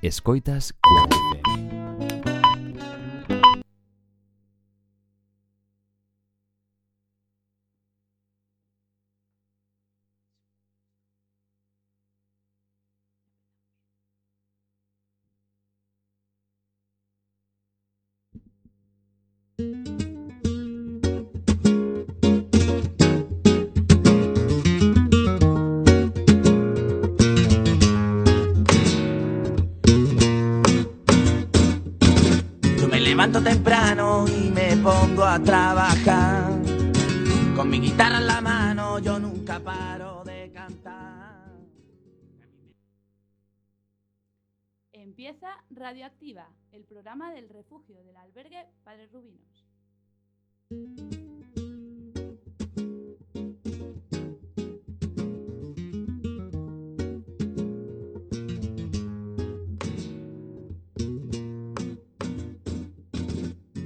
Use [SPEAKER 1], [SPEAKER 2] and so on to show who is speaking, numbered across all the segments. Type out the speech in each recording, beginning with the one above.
[SPEAKER 1] Escoitas Cuac
[SPEAKER 2] Radioactiva, el programa del refugio del albergue Padre Rubinos.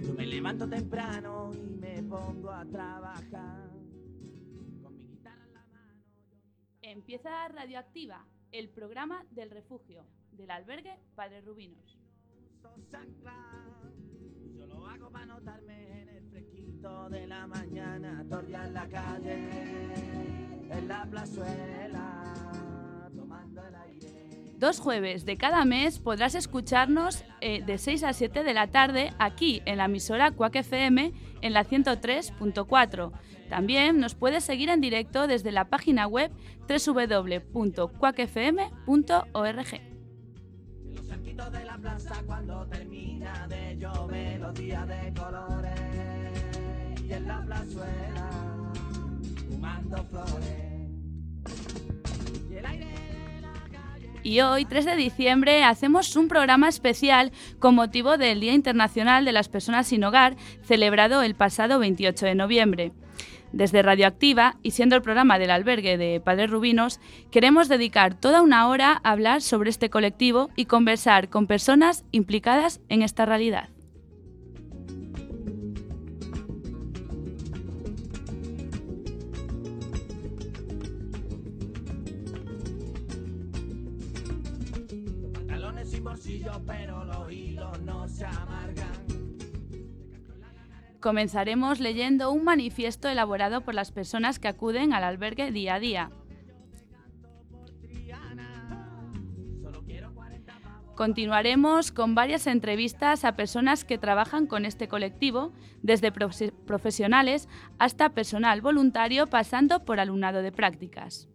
[SPEAKER 3] Yo me levanto temprano y me pongo a trabajar. Con mi guitarra en la mano yo
[SPEAKER 2] Empieza Radioactiva, el programa del refugio del albergue Padre Rubinos.
[SPEAKER 3] Yo lo hago para notarme en el fresquito de la mañana, torrear la calle, en la plazuela, tomando el aire.
[SPEAKER 2] Dos jueves de cada mes podrás escucharnos eh, de 6 a 7 de la tarde aquí en la emisora Cuac FM en la 103.4. También nos puedes seguir en directo desde la página web www.cuacfm.org.
[SPEAKER 3] De la plaza cuando termina de llover los días de colores. Y en la plazuela fumando flores. Y el aire
[SPEAKER 2] Y hoy, 3 de diciembre, hacemos un programa especial con motivo del Día Internacional de las Personas sin Hogar, celebrado el pasado 28 de noviembre. Desde Radioactiva, y siendo el programa del albergue de Padres Rubinos, queremos dedicar toda una hora a hablar sobre este colectivo y conversar con personas implicadas en esta realidad. Comenzaremos leyendo un manifiesto elaborado por las personas que acuden al albergue día a día.
[SPEAKER 3] solo quiero 40 pavos
[SPEAKER 2] Continuaremos con varias entrevistas a personas que trabajan con este colectivo, desde profe- profesionales hasta personal voluntario, pasando por alumnado de prácticas.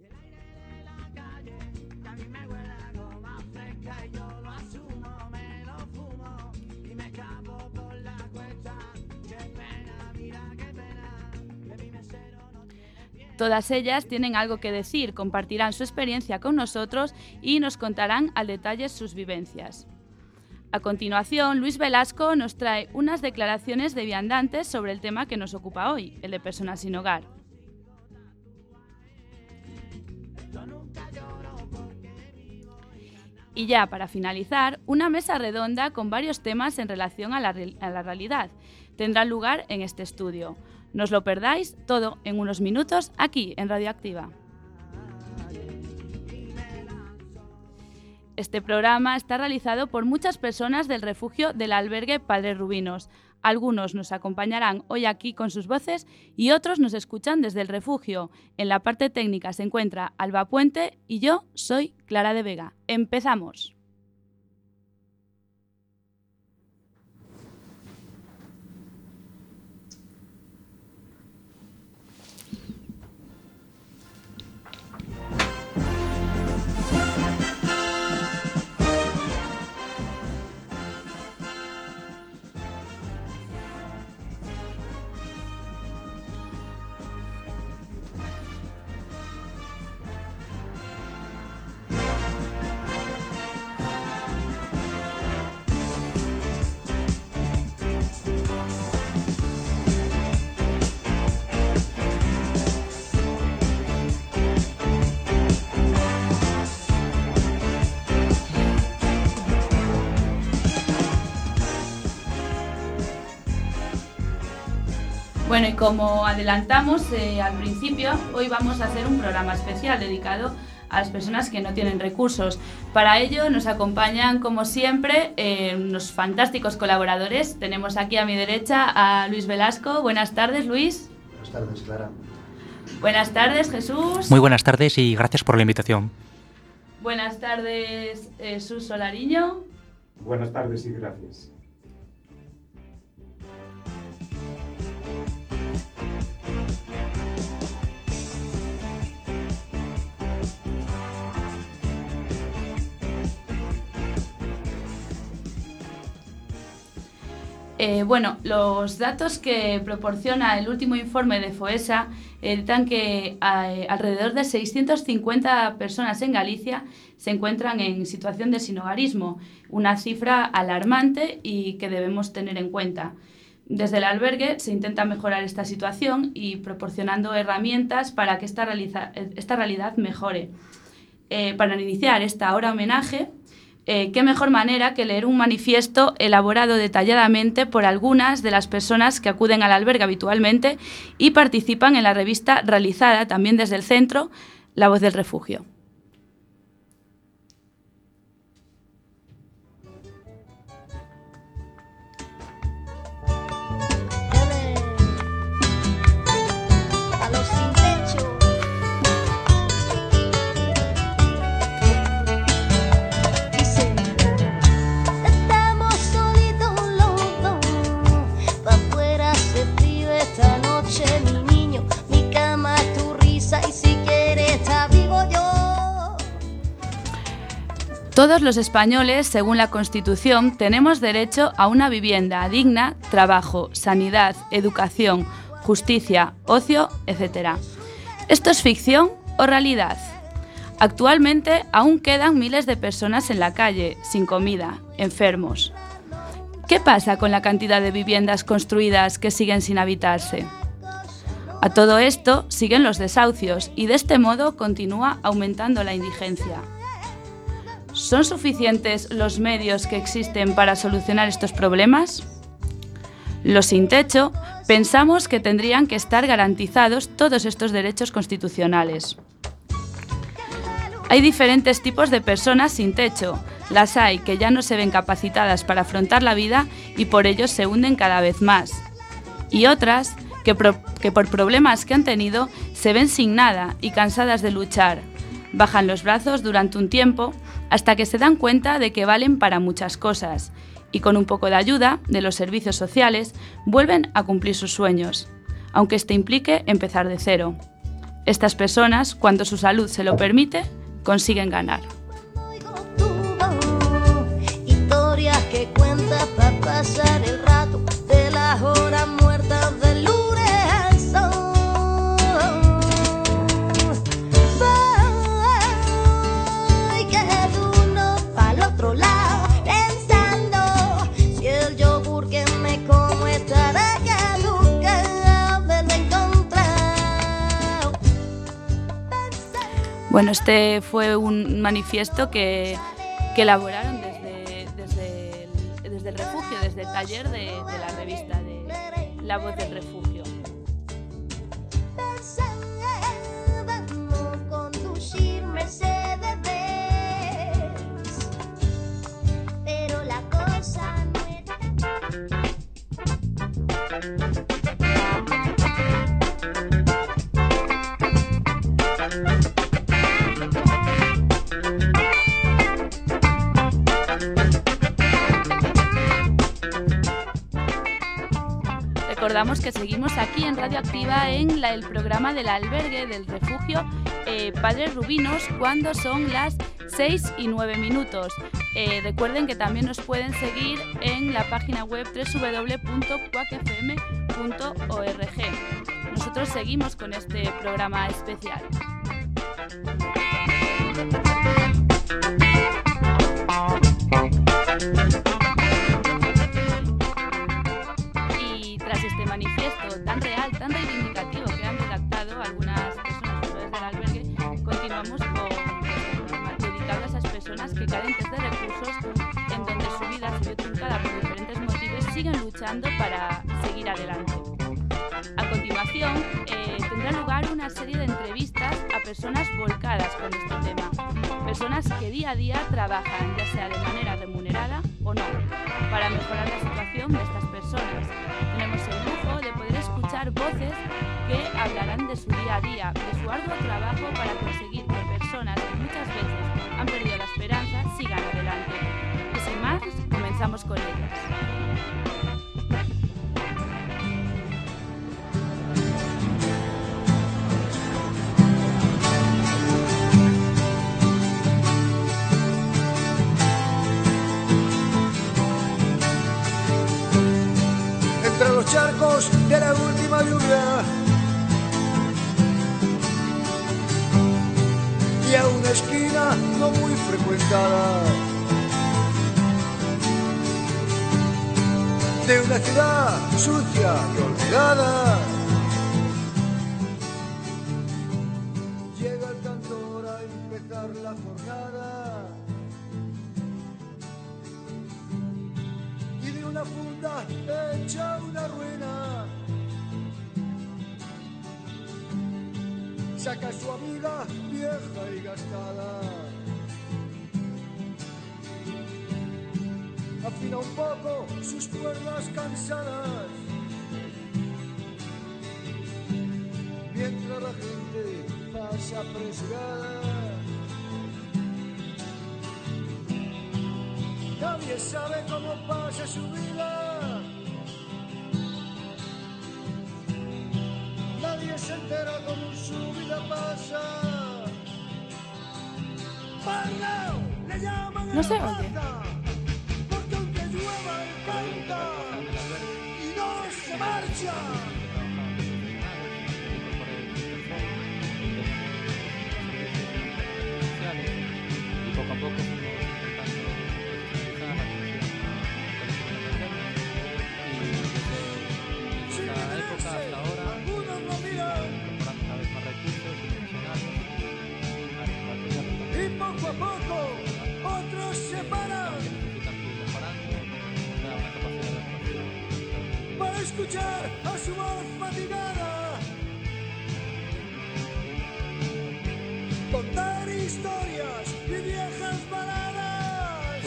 [SPEAKER 2] Todas ellas tienen algo que decir, compartirán su experiencia con nosotros y nos contarán al detalle sus vivencias. A continuación, Luis Velasco nos trae unas declaraciones de viandantes sobre el tema que nos ocupa hoy, el de personas sin hogar. Y ya para finalizar, una mesa redonda con varios temas en relación a la, realidad tendrá lugar en este estudio. No os lo perdáis todo en unos minutos aquí en Radioactiva. Este programa está realizado por muchas personas del refugio del albergue Padre Rubinos. Algunos nos acompañarán hoy aquí con sus voces y otros nos escuchan desde el refugio. En la parte técnica se encuentra Alba Puente y yo soy Clara de Vega. Empezamos. Bueno, y como adelantamos eh, al principio, hoy vamos a hacer un programa especial dedicado a las personas que no tienen recursos. Para ello nos acompañan, como siempre, eh, unos fantásticos colaboradores. Tenemos aquí a mi derecha a Luis Velasco. Buenas tardes, Luis.
[SPEAKER 4] Buenas tardes, Clara.
[SPEAKER 2] Buenas tardes, Jesús.
[SPEAKER 5] Muy buenas tardes y gracias por la invitación.
[SPEAKER 2] Buenas tardes, Jesús Solariño.
[SPEAKER 6] Buenas tardes y gracias.
[SPEAKER 2] Eh, bueno, los datos que proporciona el último informe de FOESA editan que eh, alrededor de 650 personas en Galicia se encuentran en situación de sinogarismo, una cifra alarmante y que debemos tener en cuenta. Desde el albergue se intenta mejorar esta situación y proporcionando herramientas para que esta, esta realidad mejore. Eh, para iniciar esta hora homenaje, eh, qué mejor manera que leer un manifiesto elaborado detalladamente por algunas de las personas que acuden al albergue habitualmente y participan en la revista realizada también desde el centro, La Voz del Refugio. Todos los españoles, según la Constitución, tenemos derecho a una vivienda digna, trabajo, sanidad, educación, justicia, ocio, etc. ¿Esto es ficción o realidad? Actualmente aún quedan miles de personas en la calle, sin comida, enfermos. ¿Qué pasa con la cantidad de viviendas construidas que siguen sin habitarse? A todo esto siguen los desahucios y de este modo continúa aumentando la indigencia. ¿Son suficientes los medios que existen para solucionar estos problemas? Los sin techo pensamos que tendrían que estar garantizados todos estos derechos constitucionales. Hay diferentes tipos de personas sin techo. Las hay que ya no se ven capacitadas para afrontar la vida y por ello se hunden cada vez más. Y otras que, que por problemas que han tenido se ven sin nada y cansadas de luchar. Bajan los brazos durante un tiempo hasta que se dan cuenta de que valen para muchas cosas y con un poco de ayuda de los servicios sociales vuelven a cumplir sus sueños, aunque esto implique empezar de cero. Estas personas, cuando su salud se lo permite, consiguen ganar. Bueno, este fue un manifiesto que, elaboraron desde, el, refugio, desde el taller de, la revista de La Voz del Refugio. Recordamos que seguimos aquí en Radioactiva en el programa del albergue del refugio eh, Padres Rubinos cuando son las 6 y 9 minutos. Eh, recuerden que también nos pueden seguir en la página web www.cuacfm.org. Nosotros seguimos con este programa especial. Para seguir adelante. A continuación, eh, tendrá lugar una serie de entrevistas a personas volcadas con este tema, personas que día a día trabajan, ya sea de manera remunerada o no, para mejorar la situación de estas personas. Tenemos el lujo de poder escuchar voces que hablarán de su día a día, de su arduo trabajo para conseguir que personas que muchas veces han perdido la esperanza sigan adelante. Y sin más, comenzamos con ellas.
[SPEAKER 4] De la última lluvia. Y a una esquina no muy frecuentada de una ciudad sucia y olvidada. Su amiga vieja y gastada. Afina un poco sus cuerdas cansadas. Mientras la gente pasa apresurada. Nadie sabe cómo pasa su vida.
[SPEAKER 2] No se oye.
[SPEAKER 4] Porque aunque llueva él canta y no se marcha.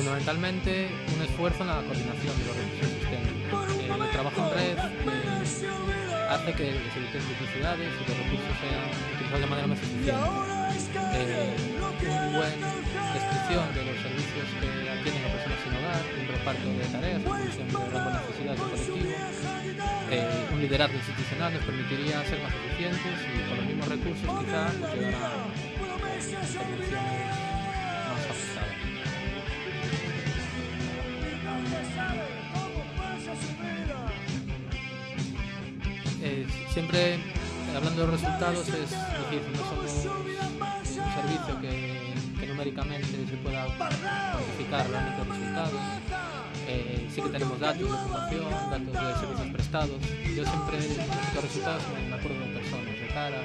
[SPEAKER 5] Fundamentalmente, un esfuerzo en la coordinación de los recursos existentes. El trabajo en red eh, hace que se eviten duplicidades y los recursos sean utilizados de manera más eficiente. Eh,
[SPEAKER 4] que
[SPEAKER 5] una buena descripción de los servicios que atienden a personas sin hogar, un reparto de tareas
[SPEAKER 4] Pues
[SPEAKER 5] función de las
[SPEAKER 4] para
[SPEAKER 5] necesidades del colectivo, eh, un liderazgo institucional nos permitiría ser más eficientes y con los mismos recursos quizá llegar a
[SPEAKER 4] Promesas
[SPEAKER 5] Eh, siempre eh, hablando de resultados es difícil, no somos un servicio que, numéricamente se pueda cuantificar realmente resultados. Eh, sí que tenemos datos de ocupación, datos de servicios prestados. Yo siempre los resultados me, acuerdo de personas, de caras,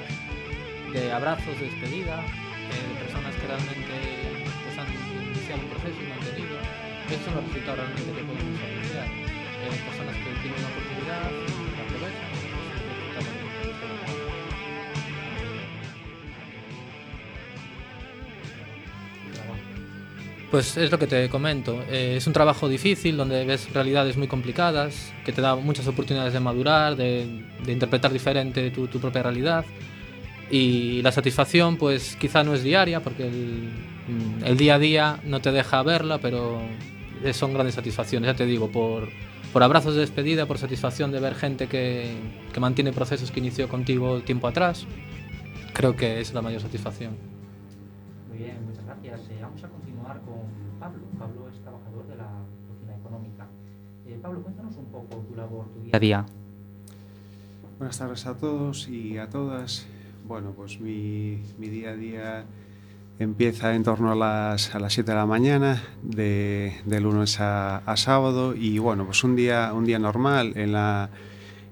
[SPEAKER 5] de abrazos de despedida, de personas que realmente pues, han iniciado un proceso y mantenido. Esos son los realmente que podemos apreciar. Eh, personas que tienen una oportunidad la aprovechan. pues, es es lo que te comento. eh, es un trabajo difícil donde ves realidades muy complicadas, que te da muchas oportunidades de madurar, de, de interpretar diferente tu, tu propia realidad. Y la satisfacción, pues quizá no es diaria, porque el, el día a día no te deja verla, pero son grandes satisfacciones, ya te digo, por, por abrazos de despedida, por satisfacción de ver gente que, que mantiene procesos que inició contigo tiempo atrás. Creo que es la mayor satisfacción.
[SPEAKER 1] Muy bien, muchas gracias. Eh, vamos a continuar con Pablo. Pablo es trabajador de la cocina económica. Eh, Pablo, cuéntanos un poco tu labor, tu día a día.
[SPEAKER 6] Buenas tardes a todos y a todas. Bueno, pues mi, mi día a día empieza en torno a las, a las 7 de la mañana, de, de lunes a, a sábado. Y bueno, pues un día, un día normal en la,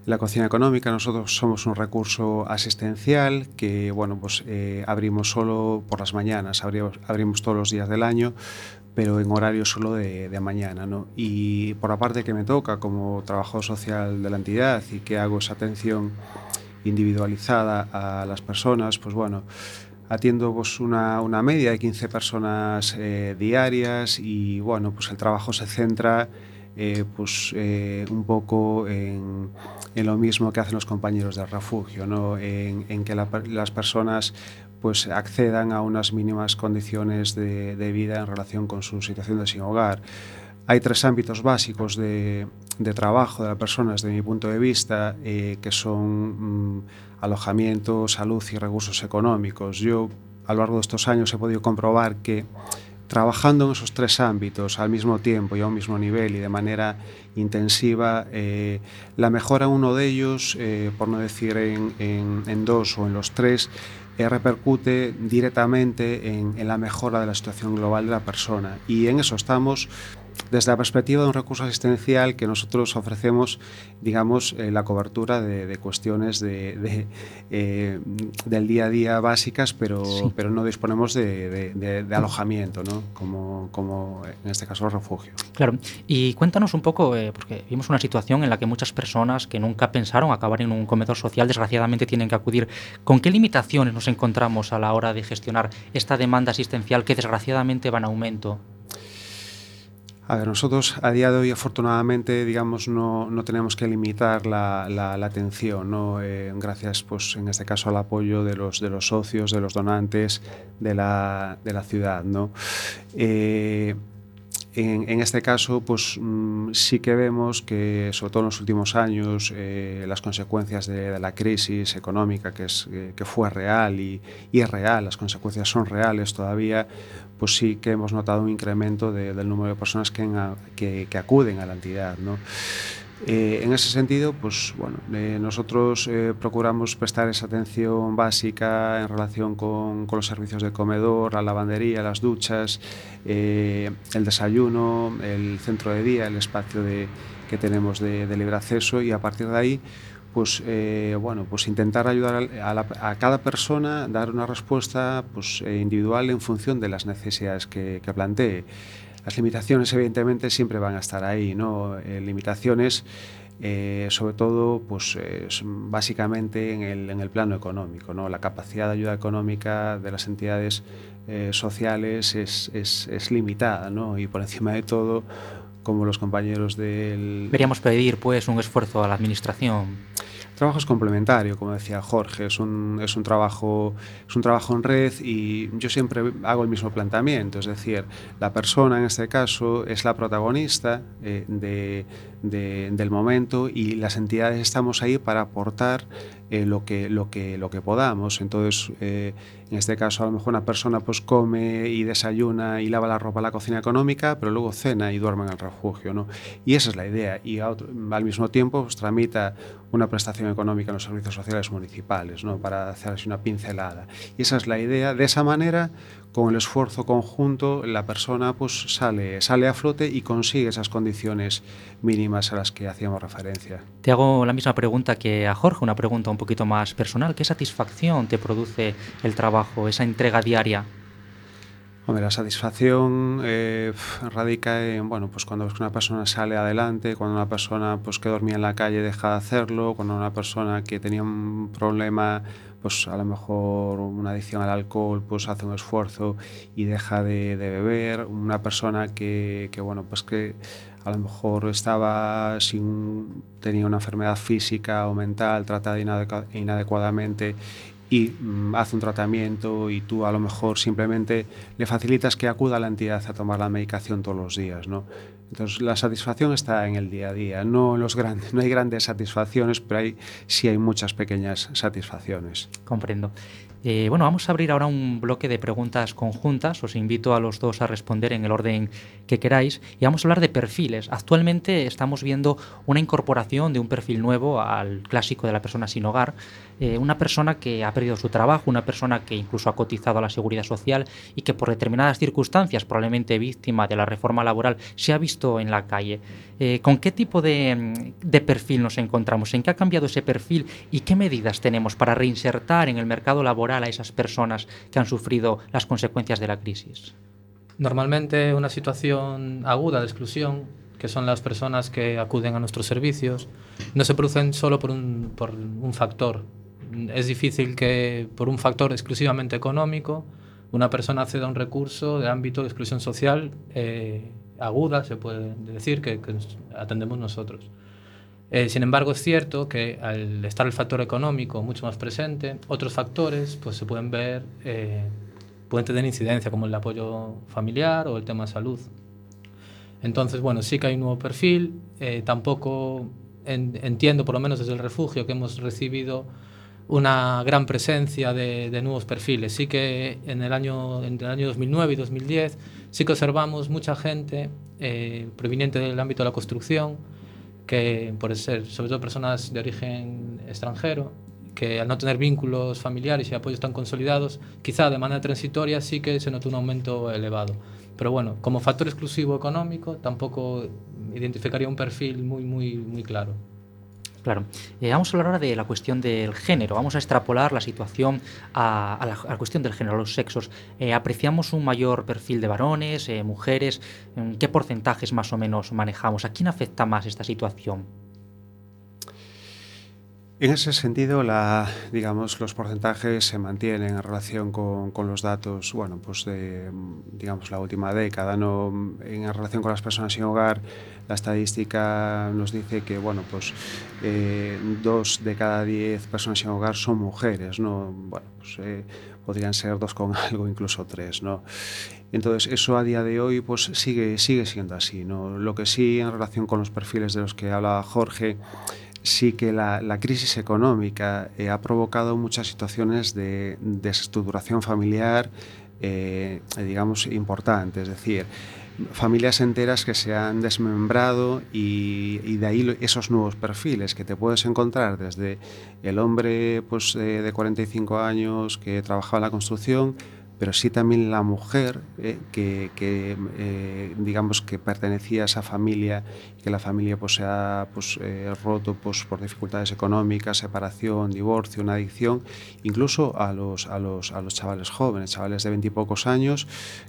[SPEAKER 6] en la cocina económica. Nosotros somos un recurso asistencial que, bueno, pues eh, abrimos solo por las mañanas, abrimos, abrimos todos los días del año pero en horario solo de, de mañana. ¿no? Y por la parte que me toca como trabajador social de la entidad y que hago esa atención individualizada a las personas, pues bueno, atiendo pues, una, una media de 15 personas eh, diarias y bueno, pues el trabajo se centra eh, pues, eh, un poco en, en, lo mismo que hacen los compañeros del refugio, ¿no? en, que la, las personas pues accedan a unas mínimas condiciones de, de, vida en relación con su situación de sin hogar. Hay tres ámbitos básicos de, de trabajo de la persona desde mi punto de vista, eh, que son mm, alojamiento, salud y recursos económicos. Yo a lo largo de estos años he podido comprobar que trabajando en esos tres ámbitos al mismo tiempo y a un mismo nivel y de manera intensiva, eh, la mejora en uno de ellos, eh, por no decir en, en, en, dos o en los tres, eh, repercute directamente en, en la mejora de la situación global de la persona. Y en eso estamos desde la perspectiva de un recurso asistencial que nosotros ofrecemos, digamos, eh, la cobertura de, de cuestiones de, de, eh, del día a día básicas, pero, sí. pero no disponemos de, de alojamiento, ¿no? Como, como, en este caso refugio.
[SPEAKER 7] Claro, y cuéntanos un poco, eh, porque vimos una situación en la que muchas personas que nunca pensaron acabar en un comedor social, desgraciadamente tienen que acudir. ¿Con qué limitaciones nos encontramos a la hora de gestionar esta demanda asistencial que desgraciadamente va en aumento?
[SPEAKER 6] A ver, nosotros a día de hoy afortunadamente, digamos, no, no tenemos que limitar la, la, atención, ¿no? Eh, gracias, pues, en este caso al apoyo de los, de los socios, de los donantes de la, de la ciudad, ¿no? Eh, En, en este caso, pues mmm, sí que vemos que, sobre todo en los últimos años, eh, las consecuencias de, de, la crisis económica que, es, eh, que fue real y, y, es real, las consecuencias son reales todavía, pues sí que hemos notado un incremento de, del número de personas que, en, que, que acuden a la entidad. ¿no? Eh, en ese sentido, pues bueno, eh, nosotros eh, procuramos prestar esa atención básica en relación con, los servicios de comedor, la lavandería, las duchas, el desayuno, el centro de día, el espacio que tenemos de, libre acceso y a partir de ahí, pues bueno, pues intentar ayudar a, a, la, a, cada persona, dar una respuesta pues, individual en función de las necesidades que, que plantee. Las limitaciones, evidentemente, siempre van a estar ahí, ¿no? Eh, limitaciones, eh, sobre todo, pues eh, básicamente en el, en el, plano económico, ¿no? La capacidad de ayuda económica de las entidades eh, sociales es, es, es, limitada, ¿no? Y por encima de todo, como los compañeros del...
[SPEAKER 7] Deberíamos pedir, pues, un esfuerzo a la Administración
[SPEAKER 6] trabajo es complementario, como decía Jorge, es un, es un, trabajo, es un trabajo en red y yo siempre hago el mismo planteamiento, es decir, la persona en este caso es la protagonista eh, de, de, del momento y las entidades estamos ahí para aportar eh, lo, que, lo, que, lo que podamos. Entonces, eh, en este caso, a lo mejor una persona pues come y desayuna y lava la ropa en la cocina económica, pero luego cena y duerme en el refugio. ¿no? Y esa es la idea. Y otro, al mismo tiempo pues, tramita una prestación económica en los servicios sociales municipales, ¿no? para hacer así una pincelada. Y esa es la idea. De esa manera, con el esfuerzo conjunto, la persona pues sale, sale a flote y consigue esas condiciones mínimas a las que hacíamos referencia.
[SPEAKER 7] Te hago la misma pregunta que a Jorge, una pregunta un poquito más personal. ¿Qué satisfacción te produce el trabajo, esa entrega diaria?
[SPEAKER 6] Hombre, la satisfacción eh, radica en, bueno, pues cuando una persona sale adelante, cuando una persona pues, que dormía en la calle deja de hacerlo, cuando una persona que tenía un problema pues a lo mejor una adicción al alcohol pues hace un esfuerzo y deja de, de beber, una persona que, que, bueno pues que a lo mejor estaba sin tenía una enfermedad física o mental tratada inadecuadamente y mm, hace un tratamiento y tú a lo mejor simplemente le facilitas que acuda a la entidad a tomar la medicación todos los días, ¿no? Entonces la satisfacción está en el día a día, no los grandes, no hay grandes satisfacciones, pero hay, sí hay muchas pequeñas satisfacciones.
[SPEAKER 7] Comprendo. Eh, bueno, vamos a abrir ahora un bloque de preguntas conjuntas. Os invito a los dos a responder en el orden que queráis. Y vamos a hablar de perfiles. Actualmente estamos viendo una incorporación de un perfil nuevo al clásico de la persona sin hogar. Eh, una persona que ha perdido su trabajo, una persona que incluso ha cotizado a la seguridad social y que por determinadas circunstancias, probablemente víctima de la reforma laboral, se ha visto en la calle. Eh, ¿Con qué tipo de, perfil nos encontramos? ¿En qué ha cambiado ese perfil y qué medidas tenemos para reinsertar en el mercado laboral a esas personas que han sufrido las consecuencias de la crisis?
[SPEAKER 5] normalmente una situación aguda de exclusión, que son las personas que acuden a nuestros servicios, no se producen solo por un factor. Es difícil que por un factor exclusivamente económico una persona acceda a un recurso de ámbito de exclusión social eh, aguda, se puede decir, que, que atendemos nosotros. Eh, sin embargo, es cierto que al estar el factor económico mucho más presente, otros factores pues, se pueden ver, eh, pueden tener incidencia, como el apoyo familiar o el tema salud. Entonces, bueno, sí que hay un nuevo perfil. Eh, tampoco en, entiendo, por lo menos desde el refugio, que hemos recibido una gran presencia de, de, nuevos perfiles. Sí que en el año, entre el año 2009 y 2010 sí que observamos mucha gente eh, proveniente del ámbito de la construcción, que por ser sobre todo personas de origen extranjero, que al no tener vínculos familiares y apoyos tan consolidados, quizá de manera transitoria sí que se notó un aumento elevado. Pero bueno, como factor exclusivo económico tampoco identificaría un perfil muy, muy, muy claro.
[SPEAKER 7] Claro. Eh, vamos a hablar ahora de la cuestión del género. Vamos a extrapolar la situación a, la, cuestión del género, a los sexos. Eh, ¿Apreciamos un mayor perfil de varones, eh, mujeres? ¿Qué porcentajes más o menos manejamos? ¿A quién afecta más esta situación?
[SPEAKER 6] En ese sentido, la, digamos, los porcentajes se mantienen en relación con, los datos, bueno, pues de, digamos, la última década, ¿no? En relación con las personas sin hogar, la estadística nos dice que, bueno, pues eh, dos de cada diez personas sin hogar son mujeres, ¿no? Bueno, pues eh, podrían ser dos con algo, incluso tres, ¿no? Entonces, eso a día de hoy, pues sigue, sigue siendo así, ¿no? Lo que sí, en relación con los perfiles de los que hablaba Jorge, sí que la, la crisis económica eh, ha provocado muchas situaciones de desestructuración familiar, eh, digamos, importantes. Es decir, familias enteras que se han desmembrado y, y, de ahí esos nuevos perfiles que te puedes encontrar desde el hombre pues, de 45 años que trabajaba en la construcción, pero sí también la mujer eh, que, eh, digamos que pertenecía a esa familia que la familia pues se ha pues, eh, roto pues, por dificultades económicas, separación, divorcio, una adicción, incluso a los, a los, a los chavales jóvenes, chavales de veintipocos años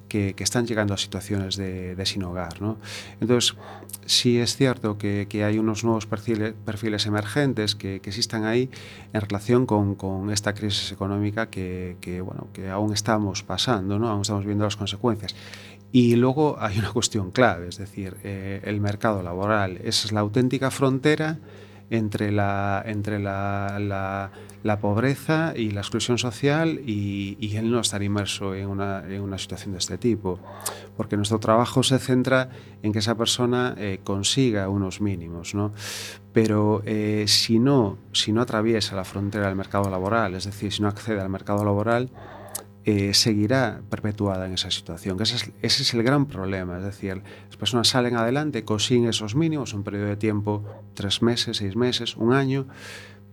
[SPEAKER 6] que, que, están llegando a situaciones de, de sin hogar. ¿no? Entonces, sí es cierto que, que hay unos nuevos perfiles, perfiles emergentes que, existan ahí en relación con, con esta crisis económica que, bueno, que aún estamos pasando, ¿no? aún estamos viendo las consecuencias. Y luego hay una cuestión clave, es decir, eh, el mercado laboral. Esa es la auténtica frontera entre la, entre la, la, la pobreza y la exclusión social y, y, el no estar inmerso en una, en una situación de este tipo. Porque nuestro trabajo se centra en que esa persona eh, consiga unos mínimos. ¿no? Pero eh, si, no, si no atraviesa la frontera del mercado laboral, es decir, si no accede al mercado laboral, eh, seguirá perpetuada en esa situación. Ese es, el gran problema. Es decir, las personas salen adelante, consiguen esos mínimos, un periodo de tiempo, tres meses, seis meses, un año,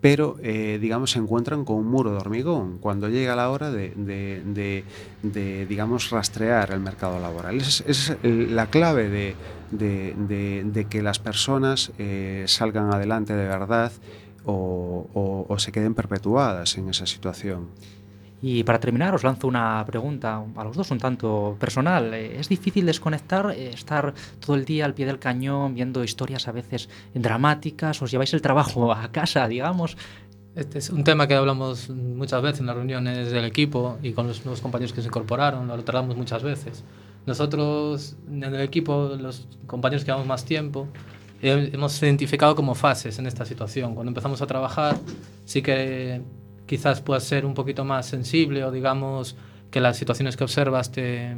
[SPEAKER 6] pero eh, digamos se encuentran con un muro de hormigón cuando llega la hora de, de, de, digamos rastrear el mercado laboral. Esa es, la clave de, que las personas eh, salgan adelante de verdad o se queden perpetuadas en esa situación.
[SPEAKER 7] Y para terminar, os lanzo una pregunta a los dos un tanto personal. ¿Es difícil desconectar, estar todo el día al pie del cañón viendo historias a veces dramáticas? ¿Os lleváis el trabajo a casa, digamos?
[SPEAKER 5] Este es un tema que hablamos muchas veces en las reuniones del equipo y con los nuevos compañeros que se incorporaron, lo tratamos muchas veces. Nosotros en el equipo, los compañeros que llevamos más tiempo, hemos identificado como fases en esta situación. Cuando empezamos a trabajar, sí que quizás puedas ser un poquito más sensible o digamos que las situaciones que observas te,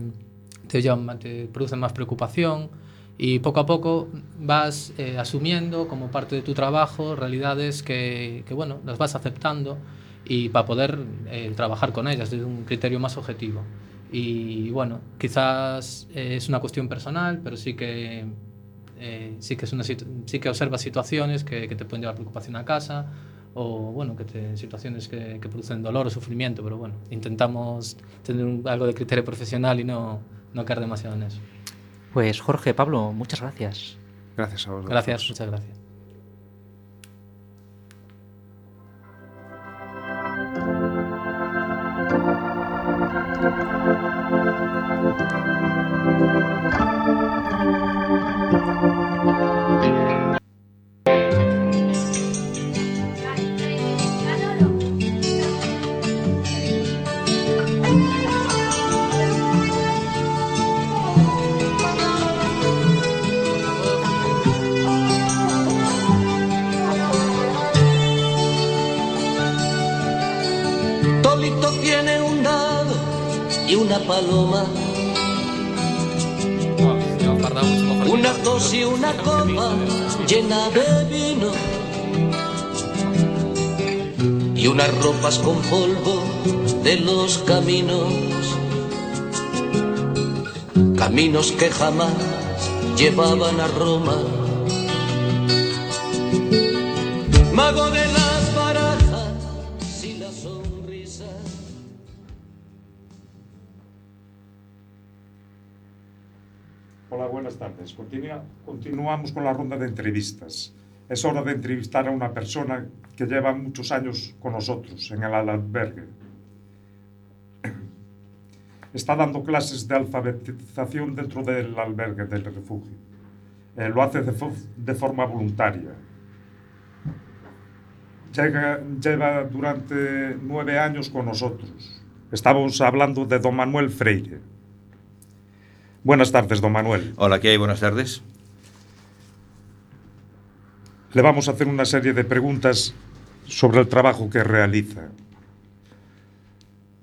[SPEAKER 5] te, te producen más preocupación y poco a poco vas eh, asumiendo como parte de tu trabajo realidades que, que, bueno, las vas aceptando y para poder eh, trabajar con ellas desde un criterio más objetivo. Y bueno, quizás eh, es una cuestión personal, pero sí que, sí que, es una, sí que observas situaciones que, que te pueden llevar preocupación a casa o bueno, que te, situaciones que, que, producen dolor o sufrimiento, pero bueno, intentamos tener un, algo de criterio profesional y no, no caer demasiado en eso.
[SPEAKER 7] Pues Jorge, Pablo, muchas gracias.
[SPEAKER 6] Gracias a vos.
[SPEAKER 5] Gracias, muchas gracias.
[SPEAKER 8] Paloma, una tos y una copa llena de vino. Y unas ropas con polvo de los caminos, caminos que jamás llevaban a Roma. Mago de las
[SPEAKER 9] buenas tardes. Continua- continuamos con la ronda de entrevistas. Es hora de entrevistar a una persona que lleva muchos años con nosotros en el albergue. Está dando clases de alfabetización dentro del albergue del refugio. Eh, lo hace de, fo- de forma voluntaria. Llega- lleva durante nueve años con nosotros. Estamos hablando de don Manuel Freire. Buenas tardes, don Manuel.
[SPEAKER 10] Hola, ¿qué hay? Buenas tardes.
[SPEAKER 9] Le vamos a hacer una serie de preguntas sobre el trabajo que realiza.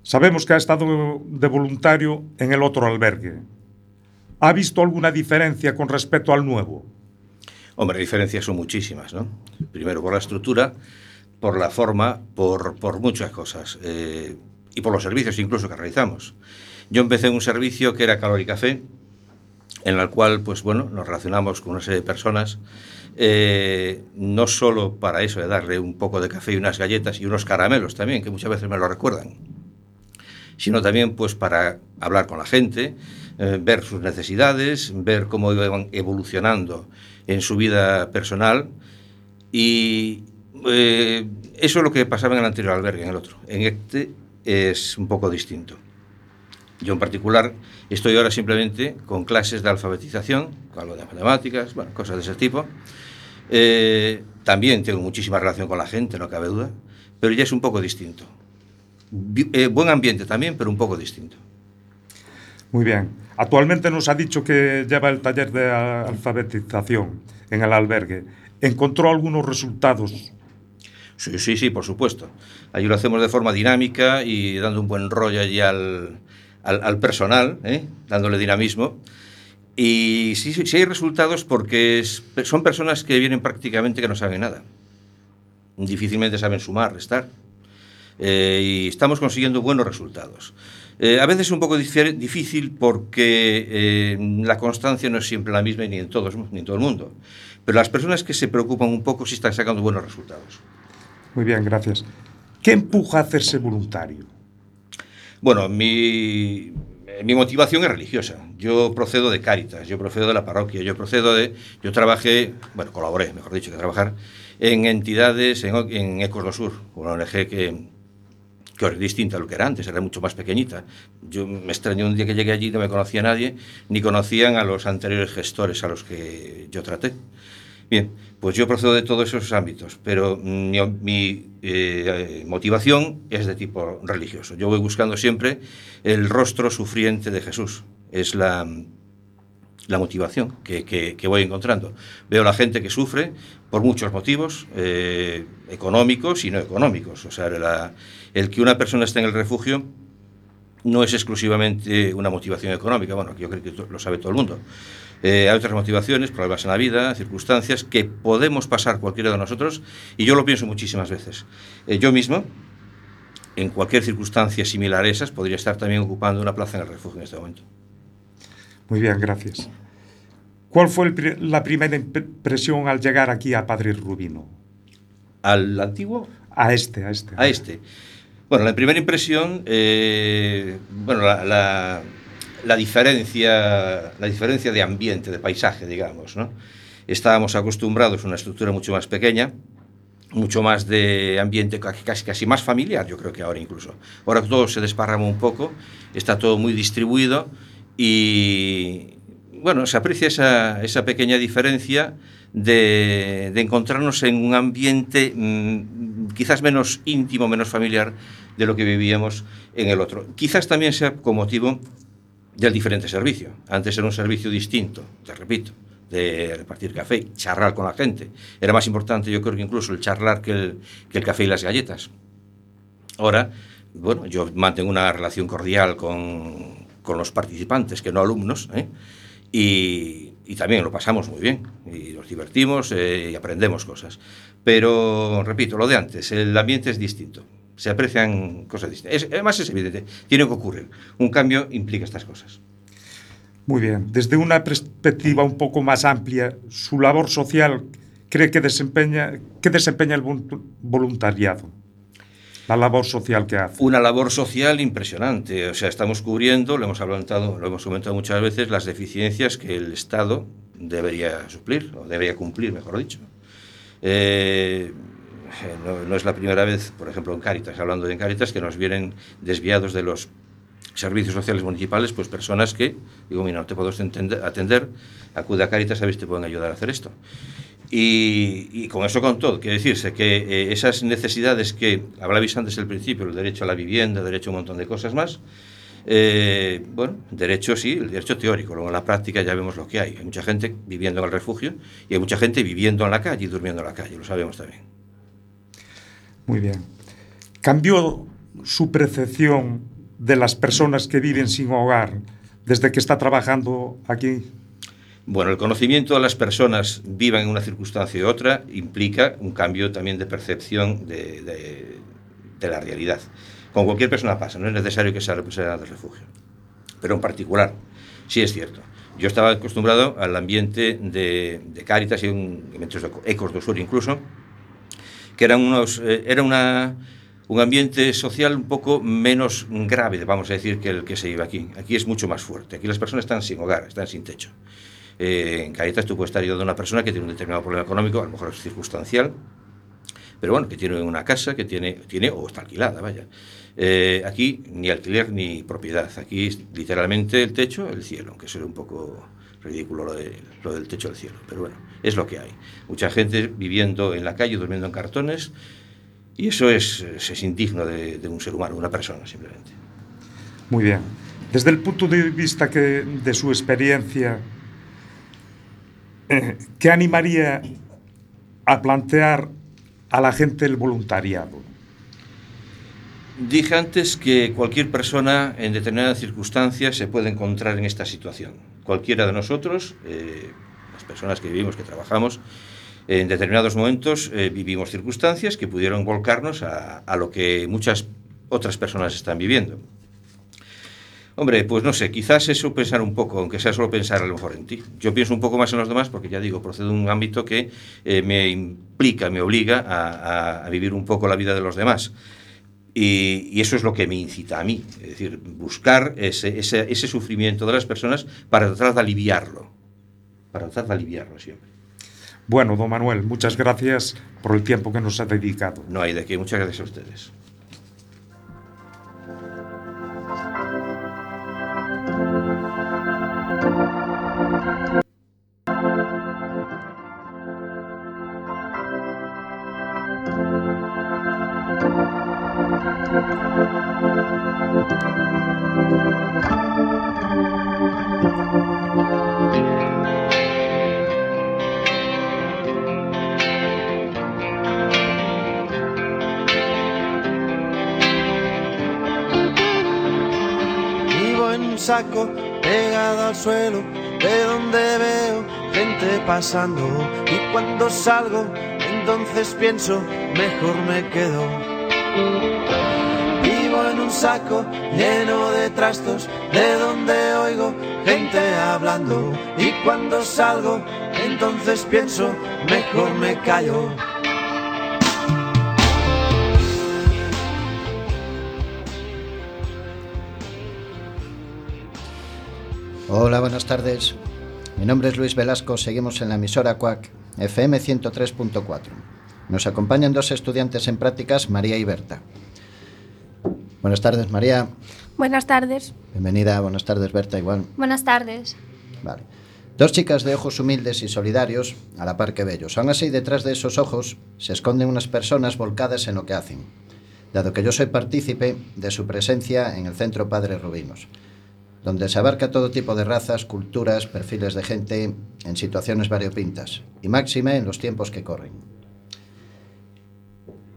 [SPEAKER 9] Sabemos que ha estado de voluntario en el otro albergue. ¿Ha visto alguna diferencia con respecto al nuevo?
[SPEAKER 10] Hombre, diferencias son muchísimas, ¿no? Primero por la estructura, por la forma, por, por muchas cosas. eh, y por los servicios incluso que realizamos. Yo empecé un servicio que era calor y café, en el cual, pues bueno, nos relacionamos con una serie de personas, eh, no solo para eso de darle un poco de café y unas galletas y unos caramelos también, que muchas veces me lo recuerdan, sino también pues para hablar con la gente, eh, ver sus necesidades, ver cómo iban evolucionando en su vida personal y eh, eso es lo que pasaba en el anterior albergue, en el otro. En este es un poco distinto. Yo en particular estoy ahora simplemente con clases de alfabetización, algo de matemáticas, bueno, cosas de ese tipo. Eh, también tengo muchísima relación con la gente, no cabe duda, pero ya es un poco distinto. Eh, buen ambiente también, pero un poco distinto.
[SPEAKER 9] Muy bien. Actualmente nos ha dicho que lleva el taller de a- alfabetización en el albergue. ¿Encontró algunos resultados?
[SPEAKER 10] Sí, sí, sí, por supuesto. Allí lo hacemos de forma dinámica y dando un buen rollo allí al, al, al personal, ¿eh? dándole dinamismo. Y sí hay resultados porque son personas que vienen prácticamente que no saben nada. Difícilmente saben sumar, restar. Eh, y estamos consiguiendo buenos resultados. Eh, a veces es un poco difícil porque eh, la constancia no es siempre la misma ni en, todos, ni en todo el mundo. Pero las personas que se preocupan un poco sí están sacando buenos resultados.
[SPEAKER 9] Muy bien, gracias. ¿Qué empuja a hacerse voluntario?
[SPEAKER 10] Bueno, mi, mi motivación es religiosa. Yo procedo de Cáritas, yo procedo de la parroquia, yo procedo de... Yo trabajé, bueno, colaboré, mejor dicho, que trabajar en entidades, en, en Ecos do Sur, una ONG que, que es distinta a lo que era antes, era mucho más pequeñita. Yo me extrañé un día que llegué allí, no me conocía nadie, ni conocían a los anteriores gestores a los que yo traté. Bien, pues yo procedo de todos esos ámbitos, pero mi, eh, motivación es de tipo religioso. Yo voy buscando siempre el rostro sufriente de Jesús. Es la, la motivación que, que, que voy encontrando. Veo la gente que sufre por muchos motivos, eh, económicos y no económicos. O sea, la- el que una persona esté en el refugio no es exclusivamente una motivación económica, bueno, yo creo que lo sabe todo el mundo. Eh, hay otras motivaciones, problemas en la vida, circunstancias que podemos pasar cualquiera de nosotros, y yo lo pienso muchísimas veces. Eh, yo mismo, en cualquier circunstancia similar a esas, podría estar también ocupando una plaza en el refugio en este momento.
[SPEAKER 9] Muy bien, gracias. ¿Cuál fue el la primera impresión al llegar aquí a Padre Rubino?
[SPEAKER 10] ¿Al antiguo?
[SPEAKER 9] A este, a este.
[SPEAKER 10] A este. Bueno, la primera impresión, eh, bueno, la, la- la diferencia, la diferencia de ambiente, de paisaje, digamos, ¿no? Estábamos acostumbrados a una estructura mucho más pequeña, mucho más de ambiente ca- casi, casi más familiar, yo creo que ahora incluso. Ahora todo se desparrama un poco, está todo muy distribuido y, bueno, se aprecia esa, esa pequeña diferencia de, de encontrarnos en un ambiente mm, quizás menos íntimo, menos familiar de lo que vivíamos en el otro. Quizás también sea con motivo del diferente servicio. Antes era un servicio distinto, te repito, de repartir café, charlar con la gente. Era más importante, yo creo que incluso el charlar que el, que el café y las galletas. Ahora, bueno, yo mantengo una relación cordial con, con los participantes que no alumnos, ¿eh? y, y también lo pasamos muy bien, y nos divertimos eh, y aprendemos cosas. Pero, repito, lo de antes, el ambiente es distinto, se aprecian cosas distintas. Es- además es evidente, tiene que ocurrir. Un cambio implica estas cosas.
[SPEAKER 9] Muy bien. Desde una perspectiva un poco más amplia, su labor social cree que desempeña, que desempeña el voluntariado. La labor social que hace.
[SPEAKER 10] Una labor social impresionante. O sea, estamos cubriendo, lo hemos hablado, lo hemos comentado muchas veces, las deficiencias que el Estado debería suplir, o debería cumplir, mejor dicho. Eh, no, no es la primera vez, por ejemplo, en Cáritas, hablando de Cáritas, que nos vienen desviados de los servicios sociales municipales, pues personas que, digo, mira, no te puedo atender, acude a Cáritas a ver si te pueden ayudar a hacer esto. Y, con eso con todo, quiere decirse que eh, esas necesidades que hablabais antes al principio, el derecho a la vivienda, el derecho a un montón de cosas más, eh, bueno, derecho sí, el derecho teórico, luego en la práctica ya vemos lo que hay. Hay mucha gente viviendo en el refugio y hay mucha gente viviendo en la calle y durmiendo en la calle, lo sabemos también.
[SPEAKER 9] Muy bien. ¿Cambió su percepción de las personas que viven sin hogar desde que está trabajando aquí?
[SPEAKER 10] Bueno, el conocimiento de las personas vivan en una circunstancia u otra implica un cambio también de percepción de, de- de la realidad. Con cualquier persona pasa, no es necesario que sea representante del refugio. Pero en particular, sí es cierto. Yo estaba acostumbrado al ambiente de, de Cáritas y un, de Ecos do Sur incluso, que eran unos, eh, era una, un ambiente social un poco menos grave, vamos a decir, que el que se vive aquí. Aquí es mucho más fuerte. Aquí las personas están sin hogar, están sin techo. Eh, en Caritas tú puedes estar ayudando a una persona que tiene un determinado problema económico, a lo mejor es circunstancial, pero bueno, que tiene una casa, que tiene, tiene o está alquilada, vaya. Eh, aquí ni alquiler ni propiedad. Aquí es literalmente el techo, el cielo, aunque suene un poco ridículo lo, de, lo del techo del cielo, pero bueno, es lo que hay. Mucha gente viviendo en la calle, durmiendo en cartones, y eso es, es, indigno de, de un ser humano, una persona simplemente.
[SPEAKER 9] Muy bien. Desde el punto de vista que, de su experiencia, ¿qué animaría a plantear a la gente el voluntariado?
[SPEAKER 10] Dije antes que cualquier persona en determinadas circunstancias se puede encontrar en esta situación. Cualquiera de nosotros, eh, las personas que vivimos, que trabajamos, en determinados momentos eh, vivimos circunstancias que pudieron volcarnos a, a lo que muchas otras personas están viviendo. Hombre, pues no sé, quizás eso pensar un poco, aunque sea solo pensar a lo mejor en ti. Yo pienso un poco más en los demás porque ya digo, procedo de un ámbito que eh, me implica, me obliga a, vivir un poco la vida de los demás. Y, y, eso es lo que me incita a mí, es decir, buscar ese, ese, ese, sufrimiento de las personas para tratar de aliviarlo, para tratar de aliviarlo siempre.
[SPEAKER 9] Bueno, don Manuel, muchas gracias por el tiempo que nos ha dedicado.
[SPEAKER 10] No hay de qué, muchas gracias a ustedes.
[SPEAKER 11] Saco pegado al suelo, de donde veo gente pasando. Y cuando salgo, entonces pienso, mejor me quedo. Vivo en un saco lleno de trastos, de donde oigo gente hablando. Y cuando salgo, entonces pienso, mejor me callo.
[SPEAKER 12] Hola, buenas tardes. Mi nombre es Luis Velasco, seguimos en la emisora CUAC FM 103.4. Nos acompañan dos estudiantes en prácticas, María y Berta. Buenas tardes, María.
[SPEAKER 13] Buenas tardes.
[SPEAKER 12] Bienvenida, buenas tardes, Berta, igual.
[SPEAKER 13] Buenas tardes.
[SPEAKER 12] Vale. Dos chicas de ojos humildes y solidarios, a la par que bellos. Aún así, detrás de esos ojos se esconden unas personas volcadas en lo que hacen, dado que yo soy partícipe de su presencia en el Centro Padre Rubinos donde se abarca todo tipo de razas, culturas, perfiles de gente en situaciones variopintas, y máxime en los tiempos que corren.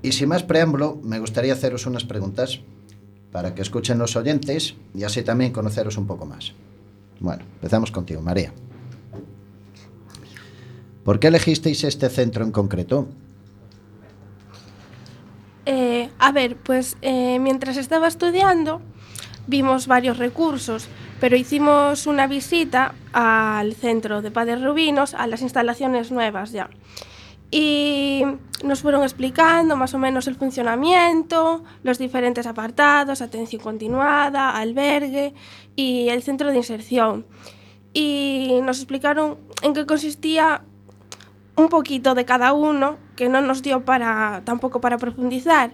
[SPEAKER 12] Y sin más preámbulo, me gustaría haceros unas preguntas. para que escuchen los oyentes y así también conoceros un poco más. Bueno, empezamos contigo, María. ¿Por qué elegisteis este centro en concreto?
[SPEAKER 13] Eh, a ver, pues eh, mientras estaba estudiando vimos varios recursos, pero hicimos una visita al centro de Padres Rubinos, a las instalaciones nuevas ya. Y nos fueron explicando más o menos el funcionamiento, los diferentes apartados, atención continuada, albergue y el centro de inserción. Y nos explicaron en qué consistía un poquito de cada uno, que no nos dio para tampoco para profundizar.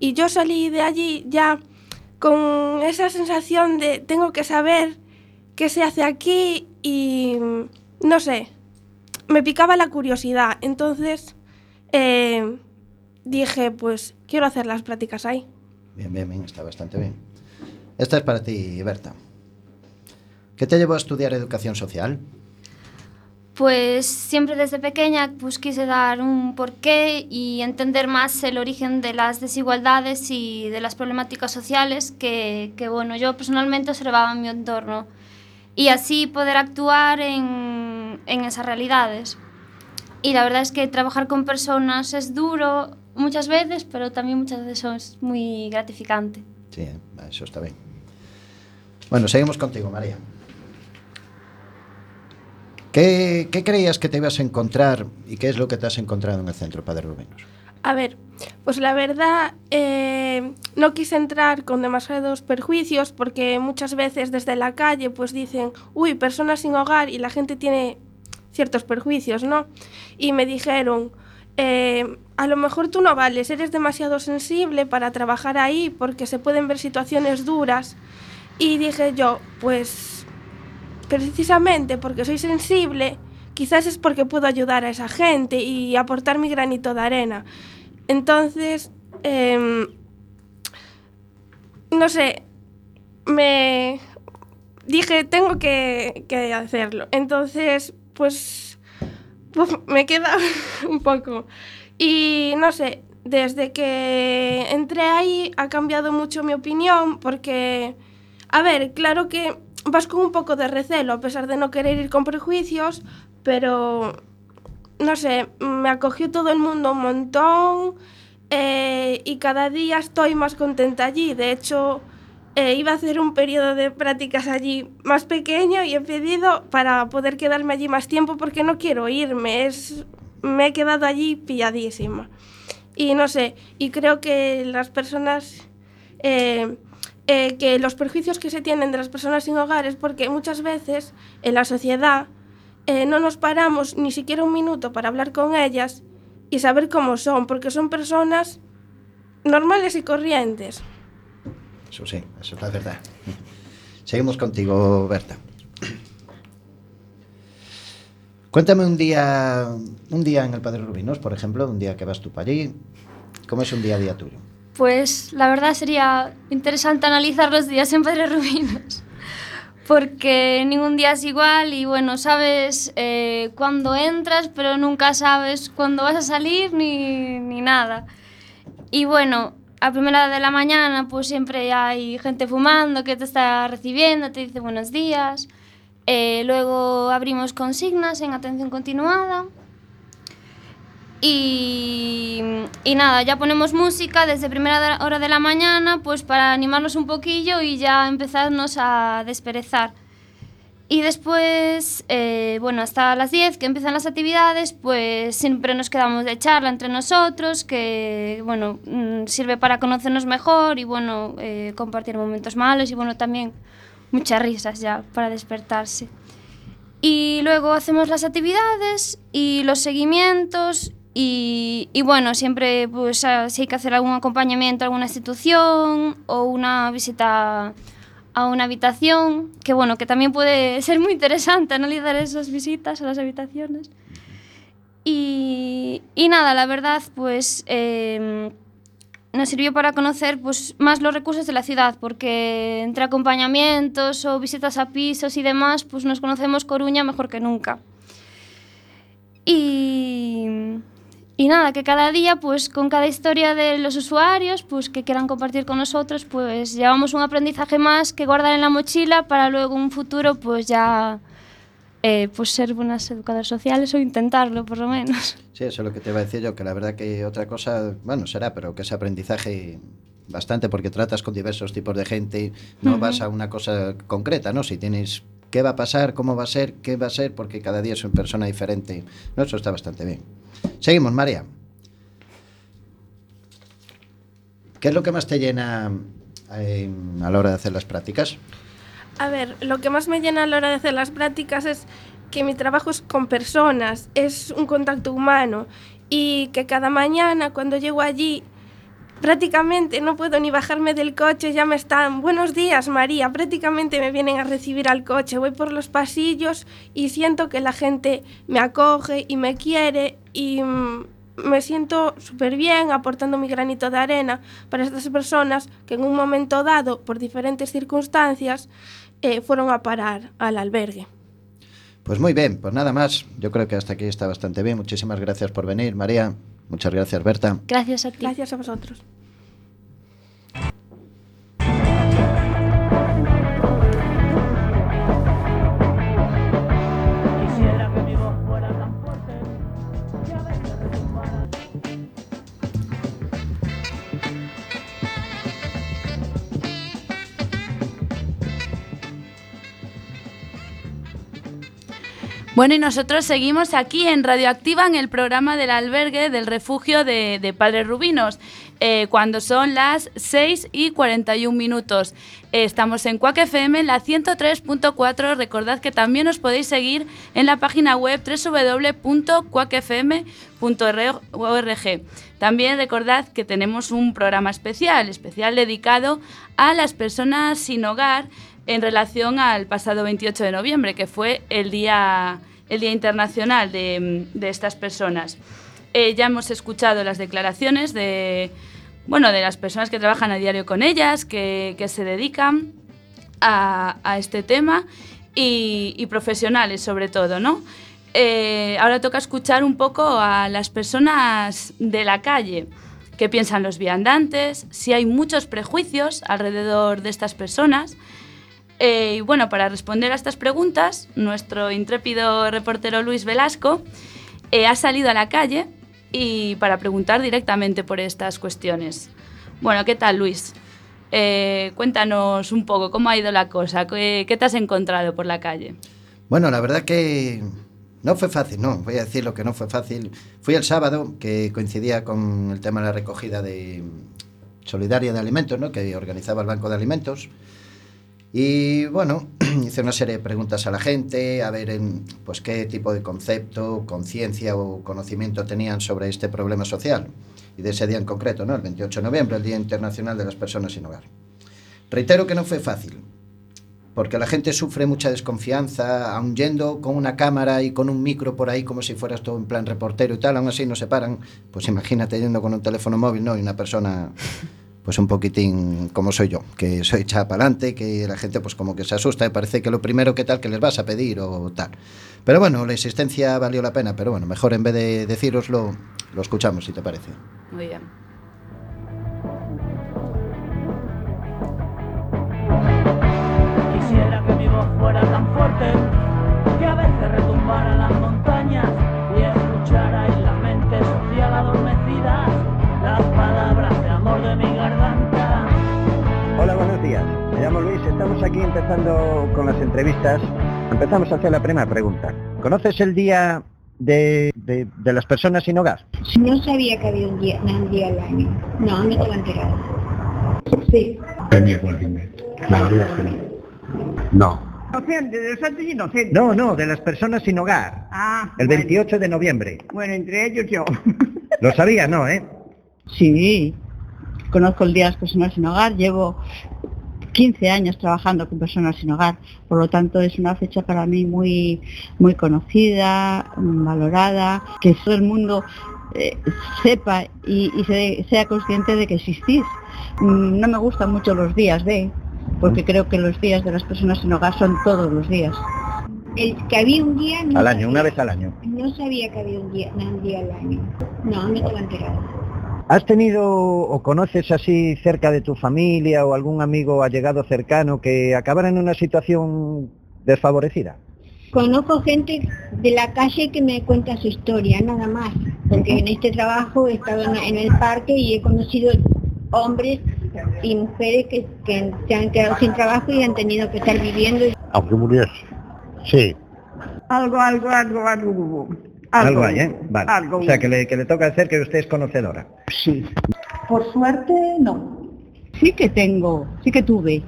[SPEAKER 13] Y yo salí de allí ya con esa sensación de tengo que saber qué se hace aquí y no sé, me picaba la curiosidad. Entonces eh, dije, pues quiero hacer las prácticas ahí.
[SPEAKER 12] Bien, bien, bien, está bastante bien. Esta es para ti, Berta. ¿Qué te llevó a estudiar educación social?
[SPEAKER 14] Pues siempre desde pequeña pues quise dar un porqué y entender más el origen de las desigualdades y de las problemáticas sociales que, que bueno, yo personalmente observaba en mi entorno y así poder actuar en, en esas realidades. Y la verdad es que trabajar con personas es duro muchas veces, pero también muchas veces es muy gratificante.
[SPEAKER 12] Sí, eso está bien. Bueno, seguimos contigo, María. ¿Qué, ¿Qué, creías que te ibas a encontrar y qué es lo que te has encontrado en el centro, Padre Rubinos?
[SPEAKER 13] A ver, pues la verdad eh, no quise entrar con demasiados perjuicios porque muchas veces desde la calle pues dicen, uy, personas sin hogar y la gente tiene ciertos perjuicios, ¿no? Y me dijeron, eh, a lo mejor tú no vales, eres demasiado sensible para trabajar ahí porque se pueden ver situaciones duras. Y dije yo, pues precisamente porque soy sensible, quizás es porque puedo ayudar a esa gente y aportar mi granito de arena. Entonces, eh, no sé, me dije, tengo que, que hacerlo. Entonces, pues, pues me queda un poco. Y no sé, desde que entré ahí ha cambiado mucho mi opinión porque, a ver, claro que vas con un poco de recelo, a pesar de no querer ir con prejuicios, pero no sé, me acogió todo el mundo un montón eh, y cada día estoy más contenta allí. De hecho, eh, iba a hacer un periodo de prácticas allí más pequeño y he pedido para poder quedarme allí más tiempo porque no quiero irme, es, me he quedado allí pilladísima. Y no sé, y creo que las personas... Eh, eh, que los perjuicios que se tienen de las personas sin hogar es porque muchas veces en la sociedad eh, no nos paramos ni siquiera un minuto para hablar con ellas y saber cómo son, porque son personas normales y corrientes.
[SPEAKER 12] Eso sí, eso es la verdad. Seguimos contigo, Berta. Cuéntame un día, un día en el Padre Rubinos, por ejemplo, un día que vas tú para allí. ¿Cómo es un día a día tuyo?
[SPEAKER 14] pues la verdad sería interesante analizar los días en Padre Rubinos, porque ningún día es igual y bueno, sabes eh, cuándo entras, pero nunca sabes cuándo vas a salir ni, ni nada. Y bueno, a primera de la mañana pues siempre hay gente fumando que te está recibiendo, te dice buenos días. Eh, luego abrimos consignas en atención continuada Y, y nada, ya ponemos música desde primera hora de la mañana, pues para animarnos un poquillo y ya empezarnos a desperezar. Y después, eh, bueno, hasta las 10 que empiezan las actividades, pues siempre nos quedamos de charla entre nosotros, que, bueno, mm, sirve para conocernos mejor y, bueno, eh, compartir momentos malos y, bueno, también muchas risas ya para despertarse. Y luego hacemos las actividades y los seguimientos E, e bueno, sempre pues, a, se hai que hacer algún acompañamento a alguna institución ou unha visita a unha habitación, que bueno, que tamén pode ser moi interesante analizar esas visitas a las habitaciones. E, e nada, la verdad, pues eh, nos sirvió para conocer pues, más los recursos de la ciudad, porque entre acompañamientos o visitas a pisos y demás, pues nos conocemos Coruña mejor que nunca. Y Y nada, que cada día, pues con cada historia de los usuarios, pues que quieran compartir con nosotros, pues llevamos un aprendizaje más que guardar en la mochila para luego en un futuro, pues ya eh, pues ser buenas educadoras sociales o intentarlo, por lo menos.
[SPEAKER 12] Sí, eso es lo que te iba a decir yo, que la verdad que otra cosa, bueno, será, pero que ese aprendizaje bastante porque tratas con diversos tipos de gente, no vas a una cosa concreta, ¿no? Si tienes qué va a pasar, cómo va a ser, qué va a ser, porque cada día es una persona diferente. No, eso está bastante bien. Seguimos, María. ¿Qué es lo que más te llena eh, a la hora de hacer las prácticas?
[SPEAKER 13] A ver, lo que más me llena a la hora de hacer las prácticas es que mi trabajo es con personas, es un contacto humano y que cada mañana cuando llego allí prácticamente no puedo ni bajarme del coche, ya me están, buenos días María, prácticamente me vienen a recibir al coche, voy por los pasillos y siento que la gente me acoge y me quiere y mm, me siento súper bien aportando mi granito de arena para estas personas que en un momento dado, por diferentes circunstancias, eh, fueron a parar al albergue.
[SPEAKER 12] Pues muy bien, pues nada más. Yo creo que hasta aquí está bastante bien. Muchísimas gracias por venir, María. Muchas gracias, Berta.
[SPEAKER 14] Gracias a ti.
[SPEAKER 13] Gracias a vosotros.
[SPEAKER 2] Bueno, y nosotros seguimos aquí en Radioactiva en el programa del albergue del refugio de, de Padres Rubinos, eh, cuando son las 6 y 41 minutos. Eh, estamos en Cuac FM, la 103.4. Recordad que también os podéis seguir en la página web www.cuacfm.org. También recordad que tenemos un programa especial, especial dedicado a las personas sin hogar en relación al pasado 28 de noviembre, que fue el Día, el día Internacional de, de estas personas. Eh, ya hemos escuchado las declaraciones de, bueno, de las personas que trabajan a diario con ellas, que, que se dedican a, a este tema y, y profesionales sobre todo, ¿no? Eh, ahora toca escuchar un poco a las personas de la calle, qué piensan los viandantes, si hay muchos prejuicios alrededor de estas personas. Eh, y bueno, para responder a estas preguntas, nuestro intrépido reportero Luis Velasco eh, ha salido a la calle y para preguntar directamente por estas cuestiones. Bueno, ¿qué tal Luis? Eh, cuéntanos un poco cómo ha ido la cosa, ¿Qué, te has encontrado por la calle?
[SPEAKER 12] Bueno, la verdad que no fue fácil, no, voy a decir lo que no fue fácil. Fui el sábado, que coincidía con el tema de la recogida de solidaria de alimentos, ¿no? que organizaba el Banco de Alimentos. Y bueno, hice una serie de preguntas a la gente, a ver en, pues, qué tipo de concepto, conciencia o conocimiento tenían sobre este problema social. Y de ese día en concreto, ¿no? el 28 de noviembre, el Día Internacional de las Personas sin Hogar. Reitero que no fue fácil, porque la gente sufre mucha desconfianza, aun yendo con una cámara y con un micro por ahí como si fueras todo en plan reportero y tal, aún así no se paran. Pues imagínate yendo con un teléfono móvil, ¿no? Y una persona, pues un poquitín como soy yo, que soy echada para adelante, que la gente pues como que se asusta y parece que lo primero que tal que les vas a pedir o tal. Pero bueno, la insistencia valió la pena, pero bueno, mejor en vez de decíroslo, lo escuchamos, si te parece.
[SPEAKER 2] Muy bien.
[SPEAKER 3] Quisiera que mi voz fuera tan fuerte
[SPEAKER 15] Estamos aquí empezando con las entrevistas. Empezamos a hacer la primera pregunta. ¿Conoces el día de, de- de las personas sin hogar?
[SPEAKER 16] No sabía que había un día, un día al año. No, no estaba enterada. Sí.
[SPEAKER 15] Tenía conocimiento. La verdad es que no. No.
[SPEAKER 17] Inocente, de los santos inocentes.
[SPEAKER 15] No, no, de las personas sin hogar.
[SPEAKER 17] Ah,
[SPEAKER 15] El
[SPEAKER 17] bueno.
[SPEAKER 15] 28 de noviembre.
[SPEAKER 17] Bueno, entre ellos yo.
[SPEAKER 15] Lo sabía, ¿no, eh?
[SPEAKER 16] Sí. Conozco el Día de las Personas sin Hogar. Llevo 15 años trabajando con personas sin hogar. Por lo tanto, es una fecha para mí muy, muy conocida, mm, valorada, que todo el mundo eh, sepa y, y se- sea consciente de que existís. Mm, No me gustan mucho los días de, porque creo que los días de las personas sin hogar son todos los días. El que había un día... No
[SPEAKER 15] Al año,
[SPEAKER 16] sabía.
[SPEAKER 15] una vez al año.
[SPEAKER 16] No sabía que había un día, un día al año. No, no estaba enterada.
[SPEAKER 15] ¿Has tenido o conoces así cerca de tu familia o algún amigo allegado cercano que acabara en una situación desfavorecida?
[SPEAKER 16] Conozco gente de la calle que me cuenta su historia, nada más. Porque en este trabajo he estado en, en el parque y he conocido hombres y mujeres que, que se han quedado sin trabajo y han tenido que estar viviendo.
[SPEAKER 15] Aunque muriese. Sí.
[SPEAKER 17] Algo, algo, algo, algo hubo.
[SPEAKER 15] Algo, hay, ¿eh? Vale.
[SPEAKER 17] Algo
[SPEAKER 15] o sea, que le, que le toca hacer que usted es conocedora.
[SPEAKER 17] Sí.
[SPEAKER 16] Por suerte, no. Sí que tengo, sí que tuve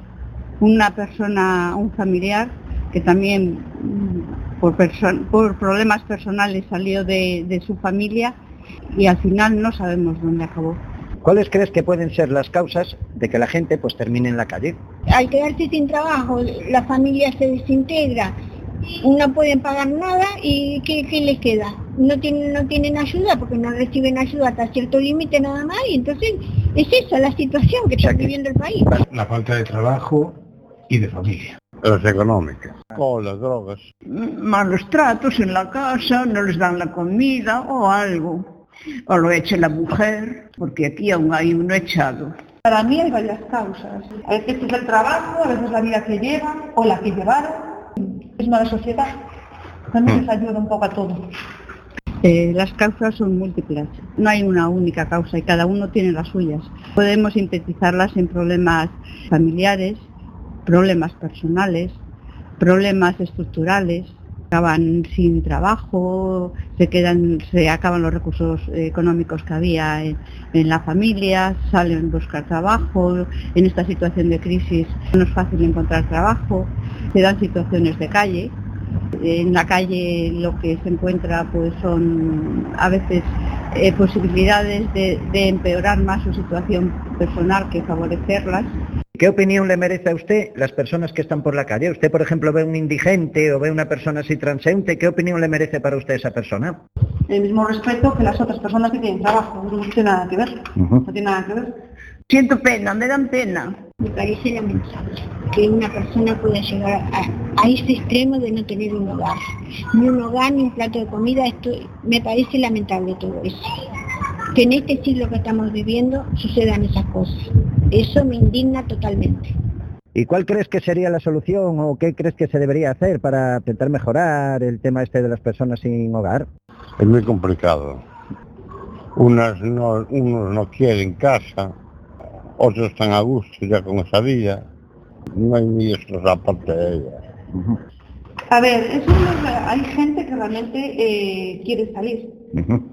[SPEAKER 16] una persona, un familiar que también mm, por, problemas personales salió de, de su familia y al final no sabemos dónde acabó.
[SPEAKER 15] ¿Cuáles crees que pueden ser las causas de que la gente pues termine en la calle?
[SPEAKER 16] Al quedarse sin trabajo, la familia se desintegra, no pueden pagar nada y ¿qué, qué les queda? No tienen, no tienen ayuda porque no reciben ayuda hasta cierto límite nada más y entonces es esa la situación que está viviendo el país.
[SPEAKER 18] La falta de trabajo y de familia.
[SPEAKER 17] Las económicas. Con las drogas. Malos tratos en la casa, no les dan la comida o algo. O lo eche la mujer, porque aquí aún hay uno echado.
[SPEAKER 19] Para mí hay varias causas. A veces es el trabajo, a veces la vida que llevan o la que llevaron. Es mala sociedad. También les ayuda un poco a todos.
[SPEAKER 16] Eh, las causas son múltiples, no hay una única causa y cada uno tiene las suyas. Podemos sintetizarlas en problemas familiares, problemas personales, problemas estructurales, acaban sin trabajo, se quedan, se acaban los recursos económicos que había en, la familia, salen a buscar trabajo, en esta situación de crisis no es fácil encontrar trabajo, se dan situaciones de calle, en la calle lo que se encuentra pues son a veces eh, posibilidades de, de empeorar más su situación personal que favorecerlas.
[SPEAKER 15] ¿Qué opinión le merece a usted las personas que están por la calle? Usted, por ejemplo, ve un indigente o ve una persona así transeúnte, ¿qué opinión le merece para usted esa persona?
[SPEAKER 19] El mismo respeto que las otras personas que tienen trabajo. No tiene nada que ver. No tiene nada que ver.
[SPEAKER 17] Siento pena, me dan pena.
[SPEAKER 16] Me parece lamentable que una persona pueda llegar a, a ese extremo de no tener un hogar. Ni un hogar, ni un plato de comida. Esto me parece lamentable todo eso. Que en este siglo que estamos viviendo sucedan esas cosas. Eso me indigna totalmente.
[SPEAKER 15] ¿Y cuál crees que sería la solución o qué crees que se debería hacer para intentar mejorar el tema este de las personas sin hogar?
[SPEAKER 18] Es muy complicado. Unas no, unos no quieren casa, otros están a gusto ya con esa vida. No hay ni estos aparte de ellas.
[SPEAKER 19] A ver, eso no es- hay gente que realmente eh, quiere salir.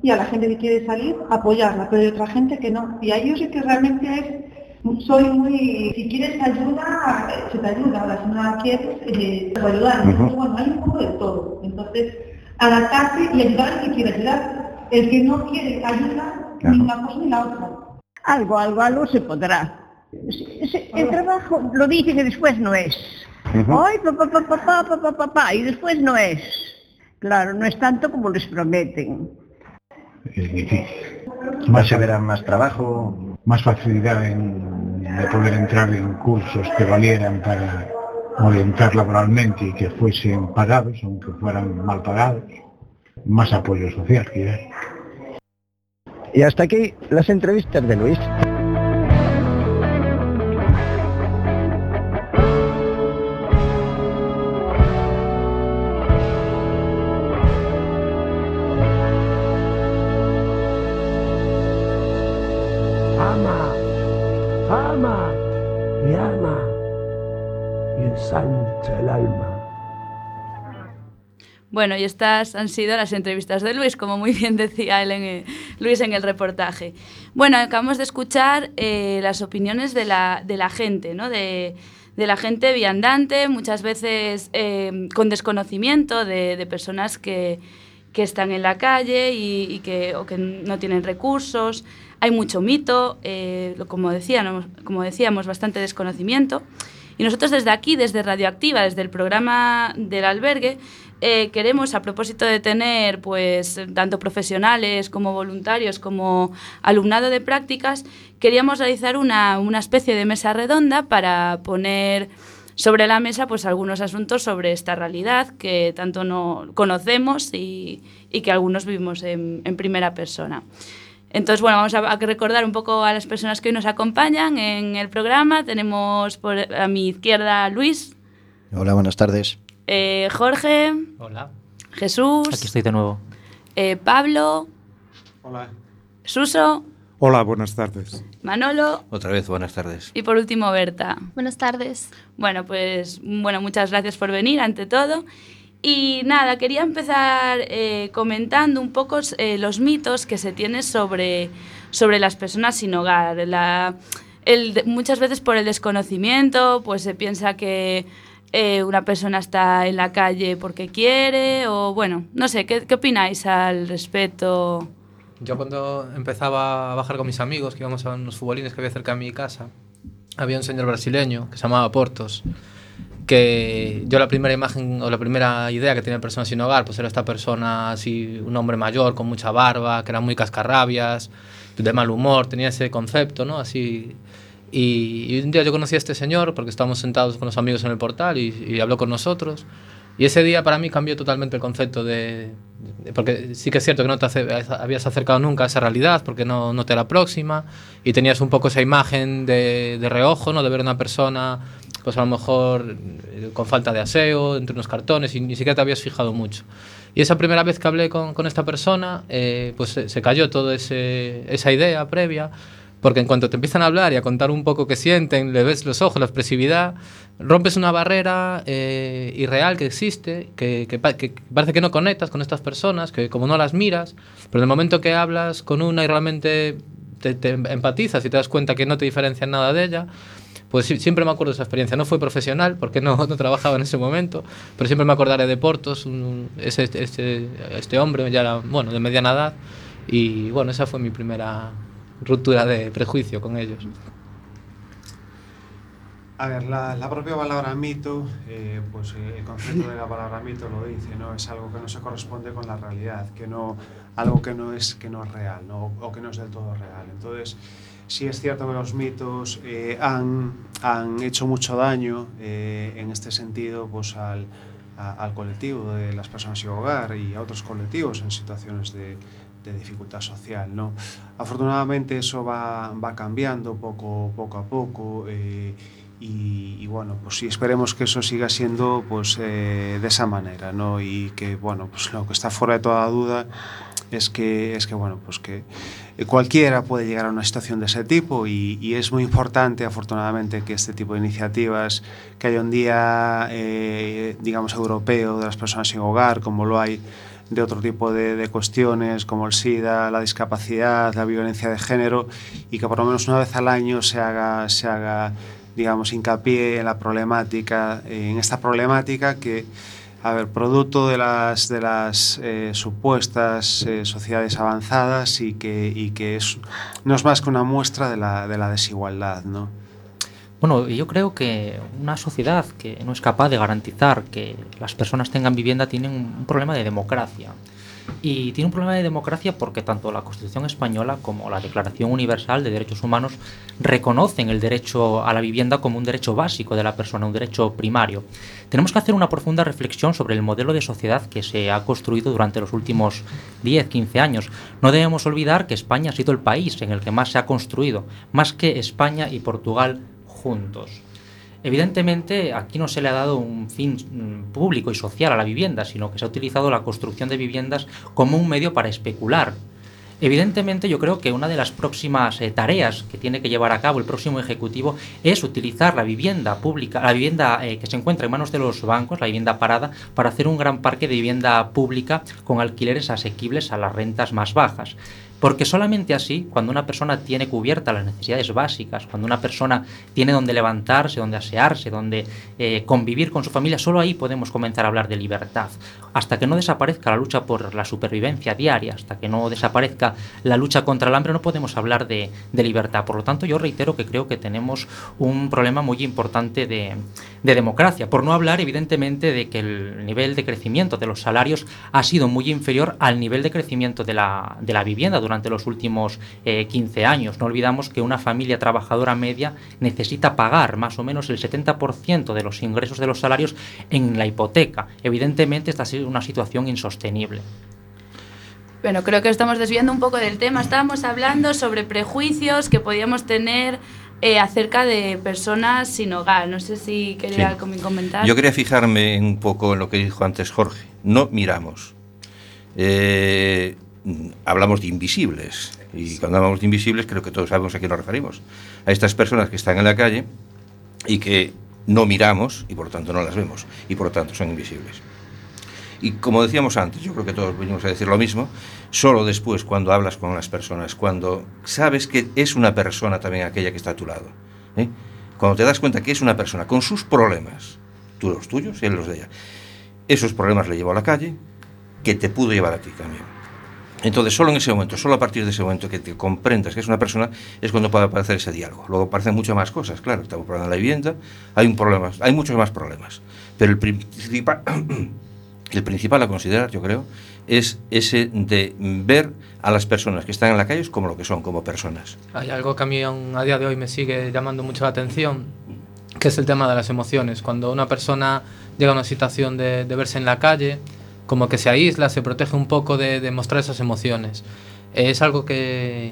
[SPEAKER 19] Y a la gente que quiere salir, apoyarla, pero hay otra gente que no. Y ahí yo sé que realmente es, soy muy, si quieres ayuda, se te ayuda, ahora si no la quieres, eh, te va a ayudar. Entonces,
[SPEAKER 16] Ujú.
[SPEAKER 19] bueno, hay un poco de todo. Entonces, adaptarse y ayudar al que quiere ayudar. El que no quiere ayuda, ni una cosa ni la otra.
[SPEAKER 17] Algo, algo, algo se podrá. El trabajo lo dicen y después no es. Ay, papá, papá, papá, papá, papá, y después no es. Claro, no es tanto como les prometen.
[SPEAKER 18] Difícil.
[SPEAKER 15] Más se más trabajo.
[SPEAKER 18] Más facilidad en, de poder entrar en cursos que valieran para orientar laboralmente y que fuesen pagados, aunque fueran mal pagados. Más apoyo social, quizás.
[SPEAKER 15] Y hasta aquí las entrevistas de Luis.
[SPEAKER 2] Bueno, y estas han sido las entrevistas de Luis, como muy bien decía él en Luis en el reportaje. Bueno, acabamos de escuchar eh, las opiniones de la, de la gente, ¿no? De, de la gente viandante, muchas veces eh, con desconocimiento de, de personas que, que están en la calle y, que, o que no tienen recursos. Hay mucho mito, eh, como, decíamos, como decíamos, bastante desconocimiento. Y nosotros desde aquí, desde Radioactiva, desde el programa del albergue, eh, queremos, a propósito de tener pues tanto profesionales como voluntarios como alumnado de prácticas, queríamos realizar una, una especie de mesa redonda para poner sobre la mesa pues algunos asuntos sobre esta realidad que tanto no conocemos y, y que algunos vivimos en, primera persona. Entonces, bueno, vamos a, recordar un poco a las personas que hoy nos acompañan en el programa. Tenemos a mi izquierda Luis,
[SPEAKER 12] Hola, buenas tardes.
[SPEAKER 2] Eh, Jorge,
[SPEAKER 7] Hola.
[SPEAKER 2] Jesús,
[SPEAKER 7] Aquí estoy de nuevo.
[SPEAKER 2] eh, Pablo,
[SPEAKER 6] Hola.
[SPEAKER 2] Suso,
[SPEAKER 9] Hola, buenas tardes.
[SPEAKER 2] Manolo
[SPEAKER 10] Otra vez, buenas tardes.
[SPEAKER 2] y por último Berta.
[SPEAKER 14] Buenas tardes.
[SPEAKER 2] Bueno, pues bueno, muchas gracias por venir ante todo. Y nada, quería empezar eh, comentando un poco eh, los mitos que se tienen sobre, sobre las personas sin hogar. La, el de- muchas veces por el desconocimiento, pues se piensa que eh, una persona está en la calle porque quiere, o bueno, no sé, ¿qué, qué opináis al respecto?
[SPEAKER 5] Yo cuando empezaba a bajar con mis amigos, que íbamos a unos futbolines que había cerca de mi casa, había un señor brasileño que se llamaba Portos, que yo la primera imagen o la primera idea que tenía de persona sin hogar, pues era esta persona así, un hombre mayor con mucha barba, que era muy cascarrabias, de mal humor, tenía ese concepto, ¿no? Así... Y, y un día yo conocí a este señor porque estábamos sentados con los amigos en el portal y, y habló con nosotros. Y ese día para mí cambió totalmente el concepto de, de- Porque sí que es cierto que no te ace- habías acercado nunca a esa realidad porque no, no te era próxima y tenías un poco esa imagen de, de reojo, ¿no? De ver a una persona, pues a lo mejor eh, con falta de aseo, entre unos cartones y ni siquiera te habías fijado mucho. Y esa primera vez que hablé con, con esta persona, eh, pues se, se cayó toda esa idea previa porque en cuanto te empiezan a hablar y a contar un poco qué sienten, le ves los ojos, la expresividad, rompes una barrera eh, irreal que existe, que, que que parece que no conectas con estas personas, que como no las miras, pero en el momento que hablas con una y realmente te, te empatizas y te das cuenta que no te diferencian nada de ella, pues siempre me acuerdo de esa experiencia. No fue profesional, porque no, no trabajaba en ese momento, pero siempre me acordaré de Portos, un- ese, este, este hombre ya era, bueno, de mediana edad, y bueno, esa fue mi primera ruptura de prejuicio con ellos.
[SPEAKER 6] A ver, la, la propia palabra mito, eh, pues eh, el concepto de la palabra mito lo dice, ¿no? Es algo que no se corresponde con la realidad, que no, algo que no es, que no es real, ¿no? O que no es del todo real. Entonces, sí es cierto que los mitos eh, han, han hecho mucho daño eh, en este sentido pues al, a- al colectivo de las personas sin hogar y a otros colectivos en situaciones de, de dificultad social. ¿no? Afortunadamente eso va, va cambiando poco, poco a poco eh, y, y, bueno, pues sí, esperemos que eso siga siendo pues, eh, de esa manera ¿no? y que bueno, pues lo que está fuera de toda duda es que, es que, bueno, pues que cualquiera puede llegar a una situación de ese tipo y, y es muy importante, afortunadamente, que este tipo de iniciativas, que haya un día, eh, digamos, europeo de las personas sin hogar, como lo hay de otro tipo de, cuestiones como el SIDA, la discapacidad, la violencia de género y que por lo menos una vez al año se haga, se haga digamos, hincapié en la problemática, en esta problemática que, a ver, producto de las, de las eh, supuestas eh, sociedades avanzadas y que, y que es, no es más que una muestra de la, de la desigualdad, ¿no?
[SPEAKER 7] Bueno, yo creo que una sociedad que no es capaz de garantizar que las personas tengan vivienda tiene un problema de democracia. Y tiene un problema de democracia porque tanto la Constitución española como la Declaración Universal de Derechos Humanos reconocen el derecho a la vivienda como un derecho básico de la persona, un derecho primario. Tenemos que hacer una profunda reflexión sobre el modelo de sociedad que se ha construido durante los últimos 10, 15 años. No debemos olvidar que España ha sido el país en el que más se ha construido, más que España y Portugal juntos. Evidentemente, aquí no se le ha dado un fin mm, público y social a la vivienda, sino que se ha utilizado la construcción de viviendas como un medio para especular. Evidentemente, yo creo que una de las próximas eh, tareas que tiene que llevar a cabo el próximo ejecutivo es utilizar la vivienda pública, la vivienda eh, que se encuentra en manos de los bancos, la vivienda parada, para hacer un gran parque de vivienda pública con alquileres asequibles a las rentas más bajas. Porque solamente así, cuando una persona tiene cubiertas las necesidades básicas, cuando una persona tiene donde levantarse, donde asearse, donde eh, convivir con su familia, solo ahí podemos comenzar a hablar de libertad. Hasta que no desaparezca la lucha por la supervivencia diaria, hasta que no desaparezca la lucha contra el hambre, no podemos hablar de, libertad. Por lo tanto, yo reitero que creo que tenemos un problema muy importante de, de democracia. Por no hablar, evidentemente, de que el nivel de crecimiento de los salarios ha sido muy inferior al nivel de crecimiento de la, de la vivienda durante los últimos eh, 15 años. No olvidamos que una familia trabajadora media necesita pagar más o menos el 70% de los ingresos de los salarios en la hipoteca. Evidentemente, esta es una situación insostenible.
[SPEAKER 2] Bueno, creo que estamos desviando un poco del tema. Estábamos hablando sobre prejuicios que podíamos tener eh, acerca de personas sin hogar. No sé si quería
[SPEAKER 10] Sí.
[SPEAKER 2] comentar.
[SPEAKER 10] Yo quería fijarme un poco en lo que dijo antes Jorge. No miramos. Eh, hablamos de invisibles. Y cuando hablamos de invisibles, creo que todos sabemos a qué nos referimos. A estas personas que están en la calle y que no miramos y por lo tanto no las vemos. Y por lo tanto son invisibles. Y como decíamos antes, yo creo que todos venimos a decir lo mismo, solo después cuando hablas con las personas, cuando sabes que es una persona también aquella que está a tu lado, ¿eh? cuando te das cuenta que es una persona con sus problemas, tú los tuyos y él los de ella, esos problemas le llevó a la calle, que te pudo llevar a ti también. Entonces, solo en ese momento, solo a partir de ese momento que te comprendas que es una persona, es cuando puede aparecer ese diálogo. Luego aparecen muchas más cosas, claro, estamos hablando de la vivienda, hay un problema, hay muchos más problemas, pero el principal, el principal a considerar, yo creo, es ese de ver a las personas que están en la calle como lo que son, como personas.
[SPEAKER 5] Hay algo que a mí aún a día de hoy me sigue llamando mucho la atención, que es el tema de las emociones. Cuando una persona llega a una situación de, de verse en la calle, como que se aísla, se protege un poco de, de mostrar esas emociones. Es algo que,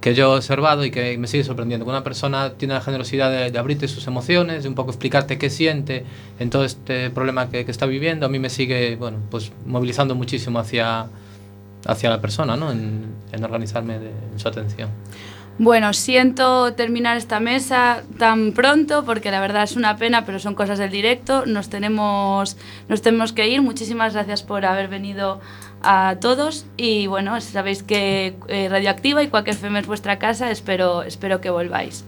[SPEAKER 5] que yo he observado y que me sigue sorprendiendo. Una persona tiene la generosidad de, de abrirte sus emociones, de un poco explicarte qué siente en todo este problema que, que está viviendo, a mí me sigue bueno, pues, movilizando muchísimo hacia, hacia la persona, ¿no? en, en organizarme de, en su atención.
[SPEAKER 2] Bueno, siento terminar esta mesa tan pronto porque la verdad es una pena, pero son cosas del directo. Nos tenemos, nos tenemos que ir. Muchísimas gracias por haber venido a todos y bueno, sabéis que eh, Radioactiva y Cuac FM es vuestra casa. Espero, espero que volváis.